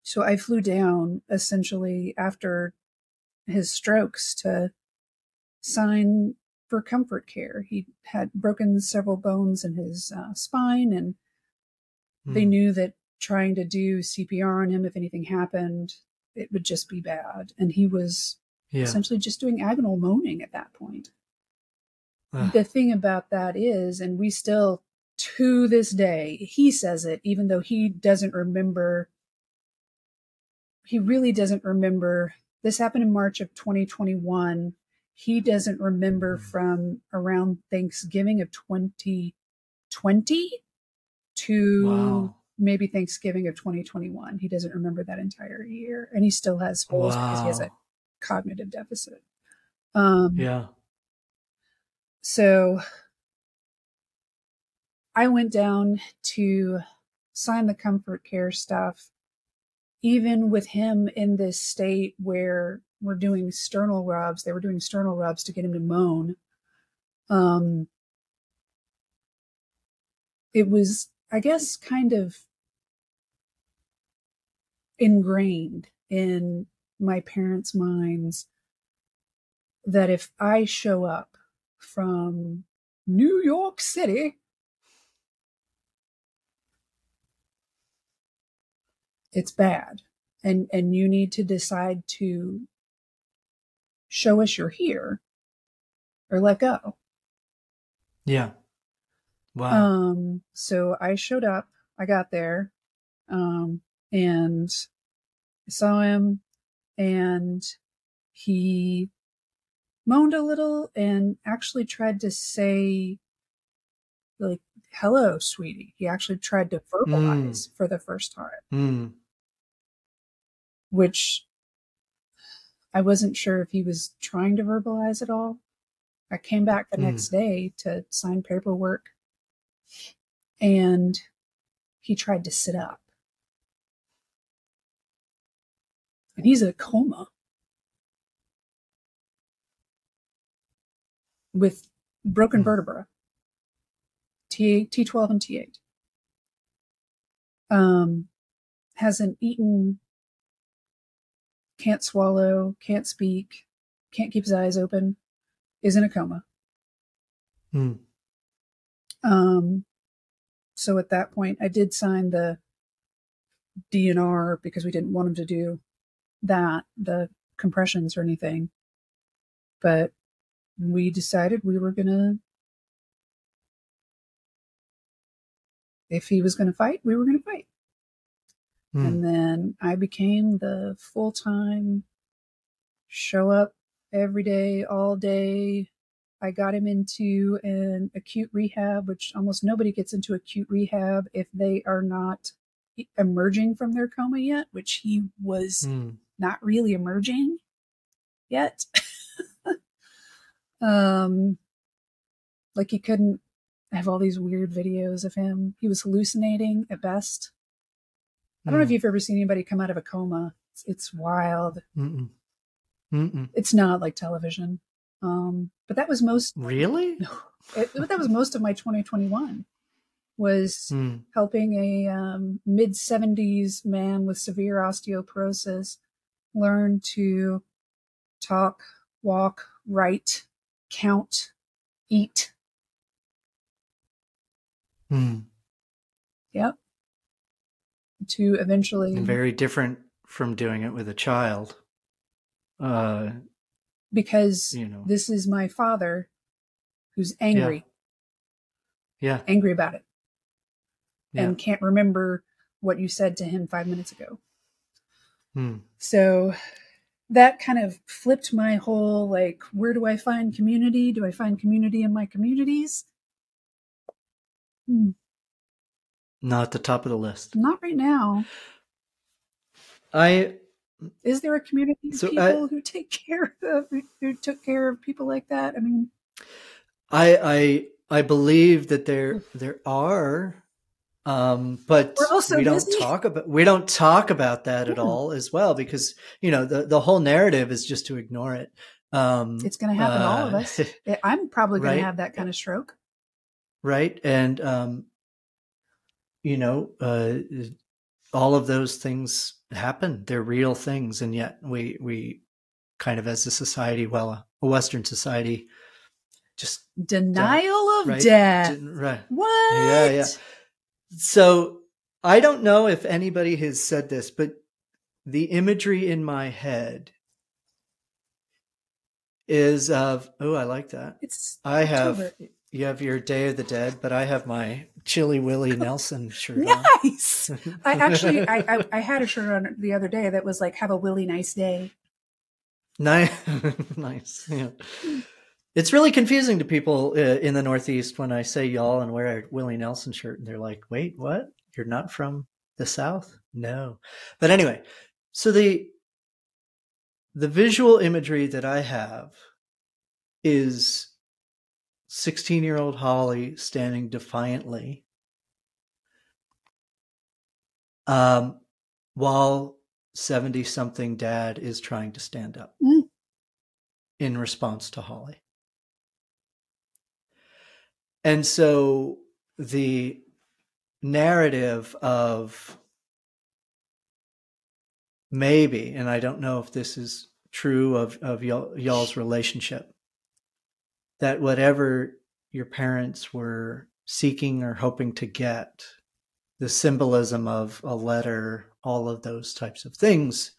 S1: so i flew down essentially after his strokes to sign for comfort care he had broken several bones in his uh, spine and mm. they knew that trying to do cpr on him if anything happened it would just be bad and he was yeah. essentially just doing agonal moaning at that point the thing about that is, and we still, to this day, he says it, even though he doesn't remember, he really doesn't remember. This happened in March of 2021. He doesn't remember mm. from around Thanksgiving of 2020 to wow. maybe Thanksgiving of 2021. He doesn't remember that entire year. And he still has holes wow. because he has a cognitive deficit.
S2: Um, yeah.
S1: So I went down to sign the comfort care stuff, even with him in this state where we're doing sternal rubs. They were doing sternal rubs to get him to moan. Um, it was, I guess, kind of ingrained in my parents' minds that if I show up from New York City. It's bad. And and you need to decide to show us you're here or let go.
S2: Yeah. Wow.
S1: Um, so I showed up, I got there, um, and I saw him and he moaned a little and actually tried to say like hello sweetie he actually tried to verbalize mm. for the first time
S2: mm.
S1: which i wasn't sure if he was trying to verbalize at all i came back the mm. next day to sign paperwork and he tried to sit up and he's in a coma with broken mm. vertebra, T T12 and T8. Um, hasn't eaten, can't swallow, can't speak, can't keep his eyes open, is in a coma.
S2: Mm.
S1: Um, so at that point, I did sign the DNR because we didn't want him to do that, the compressions or anything. But we decided we were going to, if he was going to fight, we were going to fight. Mm. And then I became the full time show up every day, all day. I got him into an acute rehab, which almost nobody gets into acute rehab if they are not emerging from their coma yet, which he was mm. not really emerging yet. <laughs> Um, like he couldn't I have all these weird videos of him. He was hallucinating at best. I don't mm. know if hmm. you've ever seen anybody come out of a coma. It's, it's wild.
S2: Mm-mm. Mm-mm.
S1: It's not like television. Um, but that was most
S2: really. <laughs>
S1: It, that was most of my 2021 was
S2: mm.
S1: helping a um, mid 70s man with severe osteoporosis learn to talk, walk, write, count, eat.
S2: Hmm.
S1: Yep. To eventually.
S2: And very different from doing it with a child. Uh,
S1: because
S2: you know.
S1: this is my father who's angry.
S2: Yeah. yeah.
S1: Angry about it. Yeah. And can't remember what you said to him five minutes ago.
S2: Hmm.
S1: So that kind of flipped my whole like where do i find community? Do i find community in my communities?
S2: Hmm. not at the top of the list.
S1: Not right now.
S2: I
S1: is there a community of so people I, who take care of who took care of people like that? I mean
S2: i i i believe that there there are um, but we don't busy. talk about we don't talk about that yeah. at all as well because you know the the whole narrative is just to ignore it. Um,
S1: it's going to happen uh, to all of us. I'm probably going right? to have that kind of stroke.
S2: Right, and um, you know, uh, all of those things happen. They're real things, and yet we we kind of as a society, well, a Western society, just
S1: denial of right? death.
S2: right.
S1: What?
S2: Yeah, yeah. So I don't know if anybody has said this, but the imagery in my head is of oh, I like that.
S1: It's
S2: I have October. you have your Day of the Dead, but I have my Chilly Willie <laughs> Nelson shirt.
S1: nice. <laughs> I actually I, I, I had a shirt on the other day that was like "Have a Willie nice day."
S2: Nice, <laughs> nice. Yeah. It's really confusing to people uh, in the Northeast when I say y'all and wear a Willie Nelson shirt, and they're like, "Wait, what? You're not from the South?" No, but anyway, so the the visual imagery that I have is 16 year old Holly standing defiantly um, while 70 something dad is trying to stand up
S1: mm.
S2: in response to Holly. And so the narrative of maybe, and I don't know if this is true of, of y'all, y'all's relationship, that whatever your parents were seeking or hoping to get, the symbolism of a letter, all of those types of things,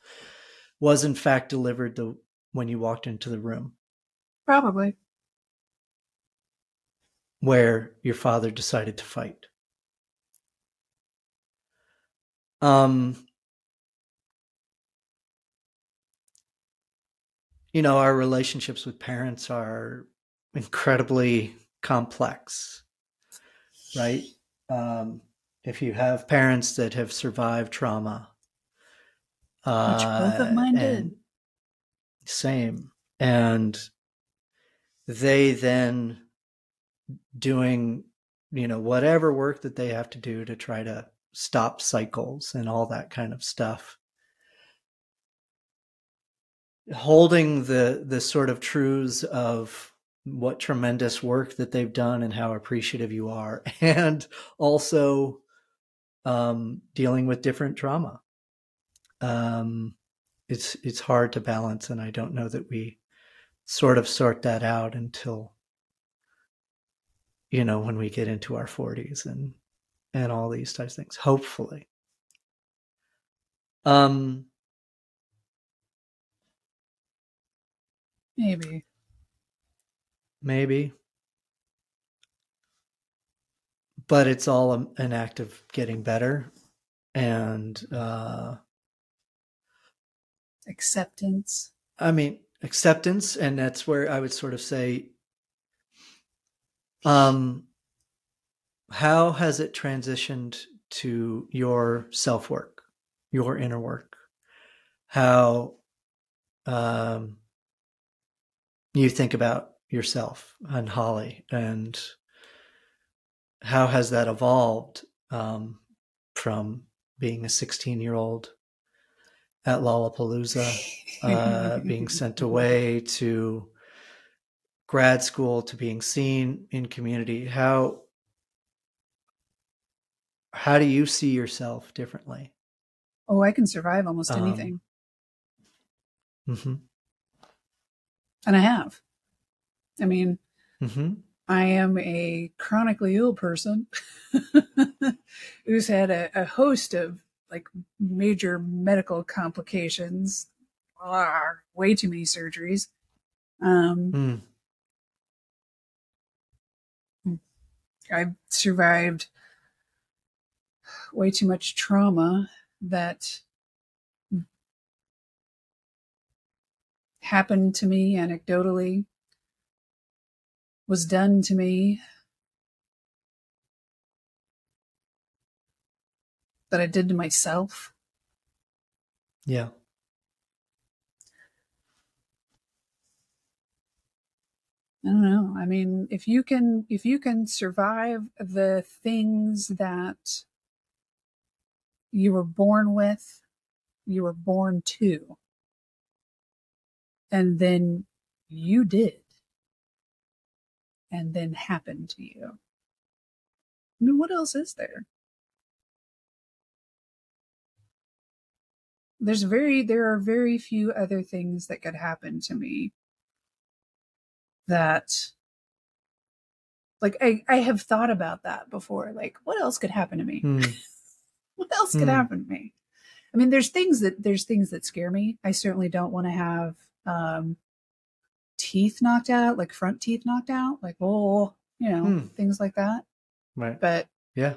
S2: was in fact delivered the when you walked into the room
S1: Probably.
S2: Where your father decided to fight. Um, you know, our relationships with parents are incredibly complex, right? Um, if you have parents that have survived trauma,
S1: Which both of mine did.
S2: Uh, Same. And they then doing, you know, whatever work that they have to do to try to stop cycles and all that kind of stuff. Holding the the sort of truths of what tremendous work that they've done and how appreciative you are, <laughs> and also um, dealing with different trauma. Um, it's it's hard to balance, and I don't know that we sort of sort that out until you know when we get into our 40s and and all these types of things. Hopefully, um,
S1: Maybe.
S2: maybe, but it's all a, an act of getting better, and uh,
S1: Acceptance.
S2: I mean, acceptance, and that's where I would sort of say, um, how has it transitioned to your self work, your inner work? How um, you think about yourself and Holly, and how has that evolved um, from being a 16 year old at Lollapalooza? uh, being sent away to grad school to being seen in community how how do you see yourself differently
S1: Oh, I can survive almost
S2: Um,
S1: anything.
S2: mm-hmm.
S1: And I have. I mean,
S2: Mm-hmm.
S1: I am a chronically ill person <laughs> who's had a, a host of like major medical complications, ah, way too many surgeries. Um,
S2: Mm.
S1: I've survived way too much trauma that happened to me anecdotally, was done to me, that I did to myself.
S2: yeah
S1: I don't know. I mean, if you can if you can survive the things that you were born with, you were born to, and then you did, and then happened to you. I mean, what else is there? There's very there are very few other things that could happen to me that like I, I have thought about that before like what else could happen to me
S2: Mm. <laughs>
S1: what else could
S2: Hmm.
S1: happen to me i mean there's things that there's things that scare me i certainly don't want to have um teeth knocked out like front teeth knocked out like oh you know
S2: Hmm.
S1: things like that
S2: right
S1: but
S2: yeah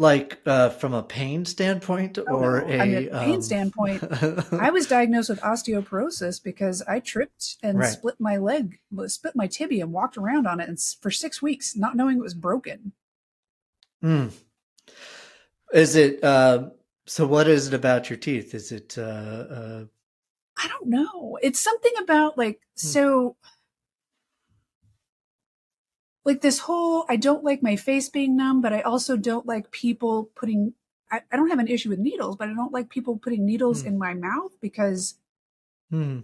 S2: like uh, from a pain standpoint or
S1: no.
S2: a
S1: I mean, a pain
S2: um,
S1: standpoint, <laughs> I was diagnosed with osteoporosis because I tripped and
S2: Right.
S1: split my leg, split my tibia, and walked around on it and for six weeks, not knowing it was broken.
S2: Mm. Is it uh, so? What is it about your teeth? Is it uh, uh,
S1: I don't know. It's something about like
S2: Hmm.
S1: so like this whole I don't like my face being numb, but I also don't like people putting I, I don't have an issue with needles, but I don't like people putting needles
S2: Hmm.
S1: in my mouth because
S2: hmm,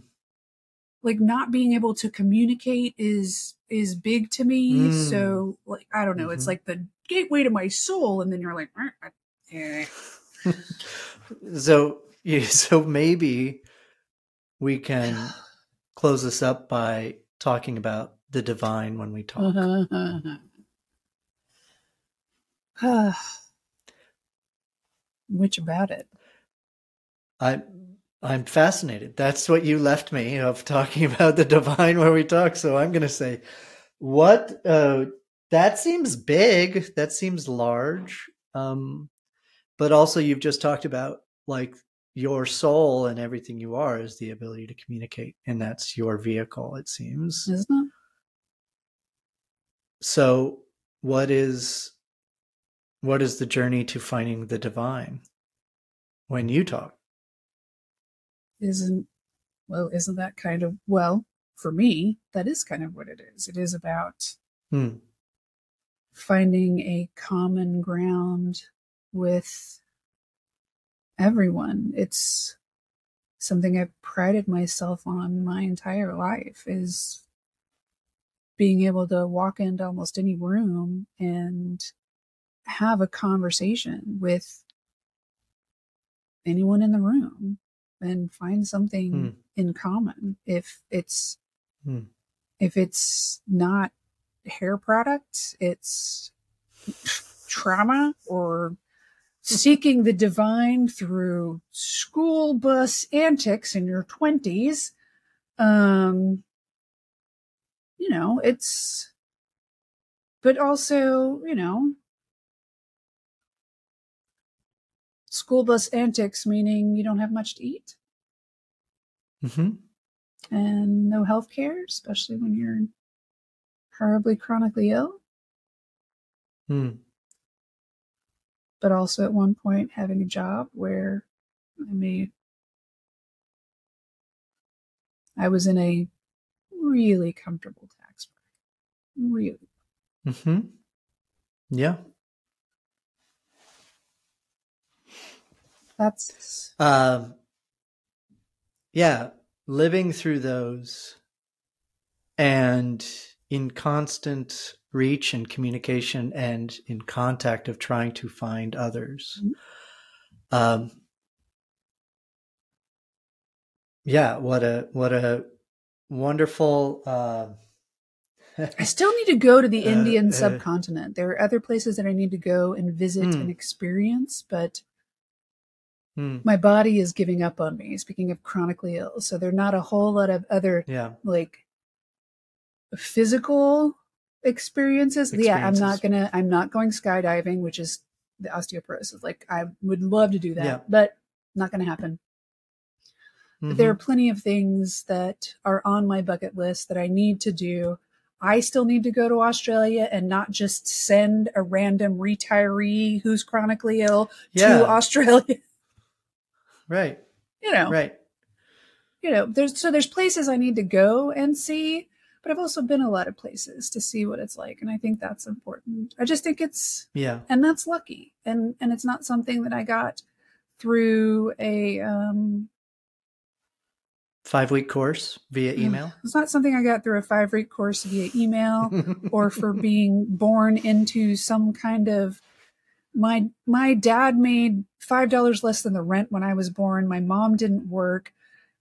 S1: like not being able to communicate is is big to me.
S2: Mm.
S1: So like I don't know, it's
S2: Mhm.
S1: like the gateway to my soul, and then you're like, "Eh, eh." <laughs>
S2: so yeah, <laughs> so maybe we can <sighs> close this up by talking about the divine when we talk. <sighs>
S1: Which about it?
S2: I I'm fascinated. That's what you left me of talking <laughs> about the divine where we talk. So I'm going to say, what? Uh, that seems big. That seems large. Um, but also, you've just talked about like your soul and everything you are is the ability to communicate, and that's your vehicle. It seems,
S1: isn't it?
S2: So, what is what is the journey to finding the divine when you talk?
S1: Isn't well, isn't that kind of well, for me, that is kind of what it is. It is about
S2: hmm.
S1: finding a common ground with everyone. It's something I've prided myself on my entire life is being able to walk into almost any room and have a conversation with anyone in the room and find something
S2: Hmm.
S1: in common if it's
S2: Hmm.
S1: if it's not hair products it's trauma or seeking the divine through school bus antics in your 20s um you know it's but also you know school bus antics meaning you don't have much to eat.
S2: Hmm
S1: and no health care especially when you're horribly chronically ill.
S2: Hmm.
S1: but also at one point having a job where I mean, I was in a really comfortable tax bracket. Really.
S2: hmm Yeah.
S1: That's
S2: Um, yeah, living through those and in constant reach and communication and in contact of trying to find others. Um, yeah, what a what a wonderful. Uh,
S1: I still need to go to the <laughs>
S2: Uh,
S1: Indian
S2: uh,
S1: subcontinent. There are other places that I need to go and visit
S2: Hmm.
S1: and experience, but
S2: hmm,
S1: my body is giving up on me. Speaking of chronically ill, so there are not a whole lot of other
S2: yeah,
S1: like physical experiences. Yeah, I'm not gonna. I'm not going skydiving, which is the osteoporosis. Like I would love to do that,
S2: Yeah.
S1: but not gonna happen.
S2: Mhm,
S1: there are plenty of things that are on my bucket list that I need to do. I still need to go to Australia and not just send a random retiree who's chronically ill
S2: yeah,
S1: to Australia. <laughs>
S2: right,
S1: You know,
S2: right,
S1: you know, there's so there's places I need to go and see, but I've also been a lot of places to see what it's like, and I think that's important. I just think it's
S2: yeah,
S1: and that's lucky, and and it's not something that I got through a um
S2: five week course via
S1: Mm.
S2: email.
S1: it's not something I got through a five week course via email <laughs> or for being born into some kind of my my dad made five dollars less than the rent when I was born. My mom didn't work.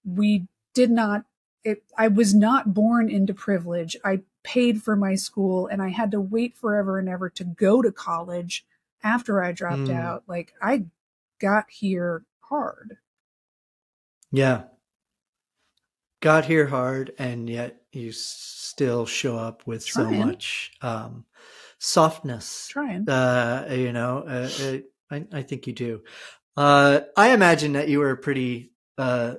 S1: We did not it, I was not born into privilege. I paid for my school and I had to wait forever and ever to go to college after I dropped
S2: Mm.
S1: out. Like I got here hard.
S2: Yeah. Got here hard, and yet you still show up with so much um, softness.
S1: Trying.
S2: Uh, you know, uh, uh, I, I think you do. Uh, I imagine that you were a pretty uh,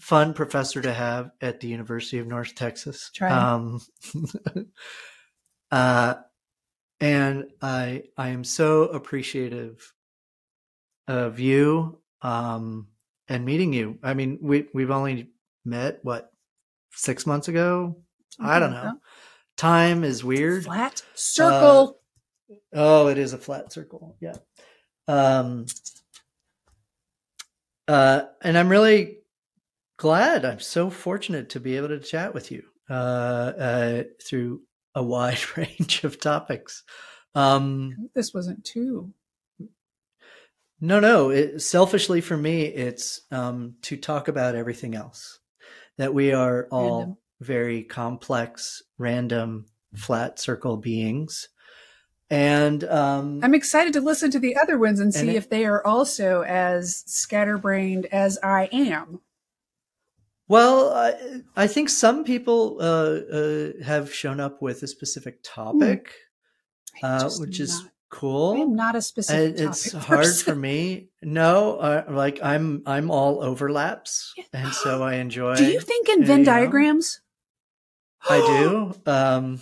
S2: fun professor to have at the University of North Texas.
S1: Trying.
S2: Um, <laughs> uh, and I I am so appreciative of you um, and meeting you. I mean, we we've only met what six months ago. I don't know. Time is weird.
S1: Flat circle.
S2: Oh, it is a flat circle. Yeah. Um, uh, and I'm really glad. I'm so fortunate to be able to chat with you uh, uh, through a wide <laughs> range of topics. Um,
S1: this wasn't too
S2: no, no. It, selfishly for me, it's um, to talk about everything else. That we are all
S1: Random.
S2: very complex, random, flat circle beings And um,
S1: I'm excited to listen to the other ones and see
S2: it,
S1: if they are also as scatterbrained as I am.
S2: Well, I, I think some people uh, uh, have shown up with a specific topic, uh, which is
S1: not,
S2: cool.
S1: I am not a specific.
S2: it's hard
S1: person.
S2: for me. No, uh, like I'm I'm all overlaps, and so I enjoy.
S1: Do you think in Venn
S2: you know,
S1: diagrams?
S2: I do, <gasps> um,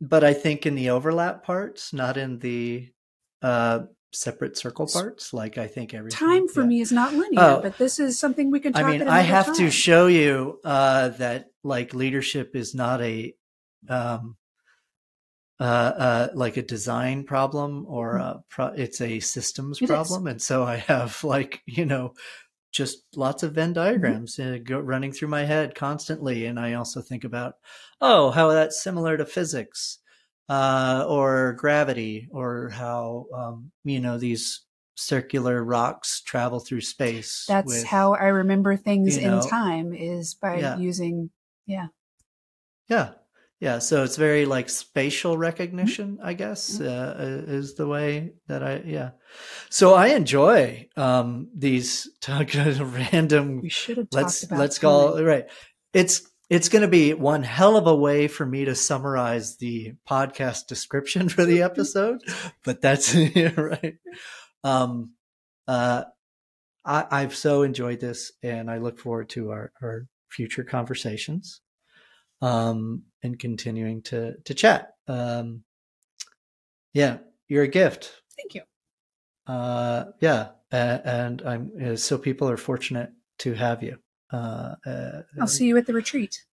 S2: but I think in the overlap parts, not in the uh, separate circle parts. Like I think every
S1: time for
S2: yeah.
S1: me is not linear,
S2: Oh.
S1: but this is something we can. Talk about
S2: I mean, I have to show you uh, that like leadership is not a um, uh, uh, like a design problem or a pro- it's a systems
S1: Mm-hmm. It is.
S2: problem, and so I have <laughs> like you know just lots of Venn
S1: Mm-hmm.
S2: diagrams uh, running through my head constantly, and I also think about oh how that's similar to physics uh, or gravity or how um, you know these circular rocks travel through space.
S1: That's
S2: with-
S1: how I remember things
S2: you
S1: in time is by
S2: yeah.
S1: using. Yeah,
S2: Yeah. Yeah. So it's very like spatial
S1: Mm-hmm.
S2: recognition, I guess, uh, is the way that I, yeah. So I enjoy um, these <laughs> random,
S1: we should have
S2: let's, let's
S1: time.
S2: right. It's, it's going to be one hell of a way for me to summarize the podcast description for the episode, but that's yeah, <laughs> right. Um, uh, I, I've so enjoyed this and I look forward to our, our future conversations um, and continuing to to chat. Um, yeah, you're a gift.
S1: Thank you.
S2: Uh, yeah, uh, and I'm uh, so people are fortunate to have you. Uh, uh,
S1: I'll see you at the retreat.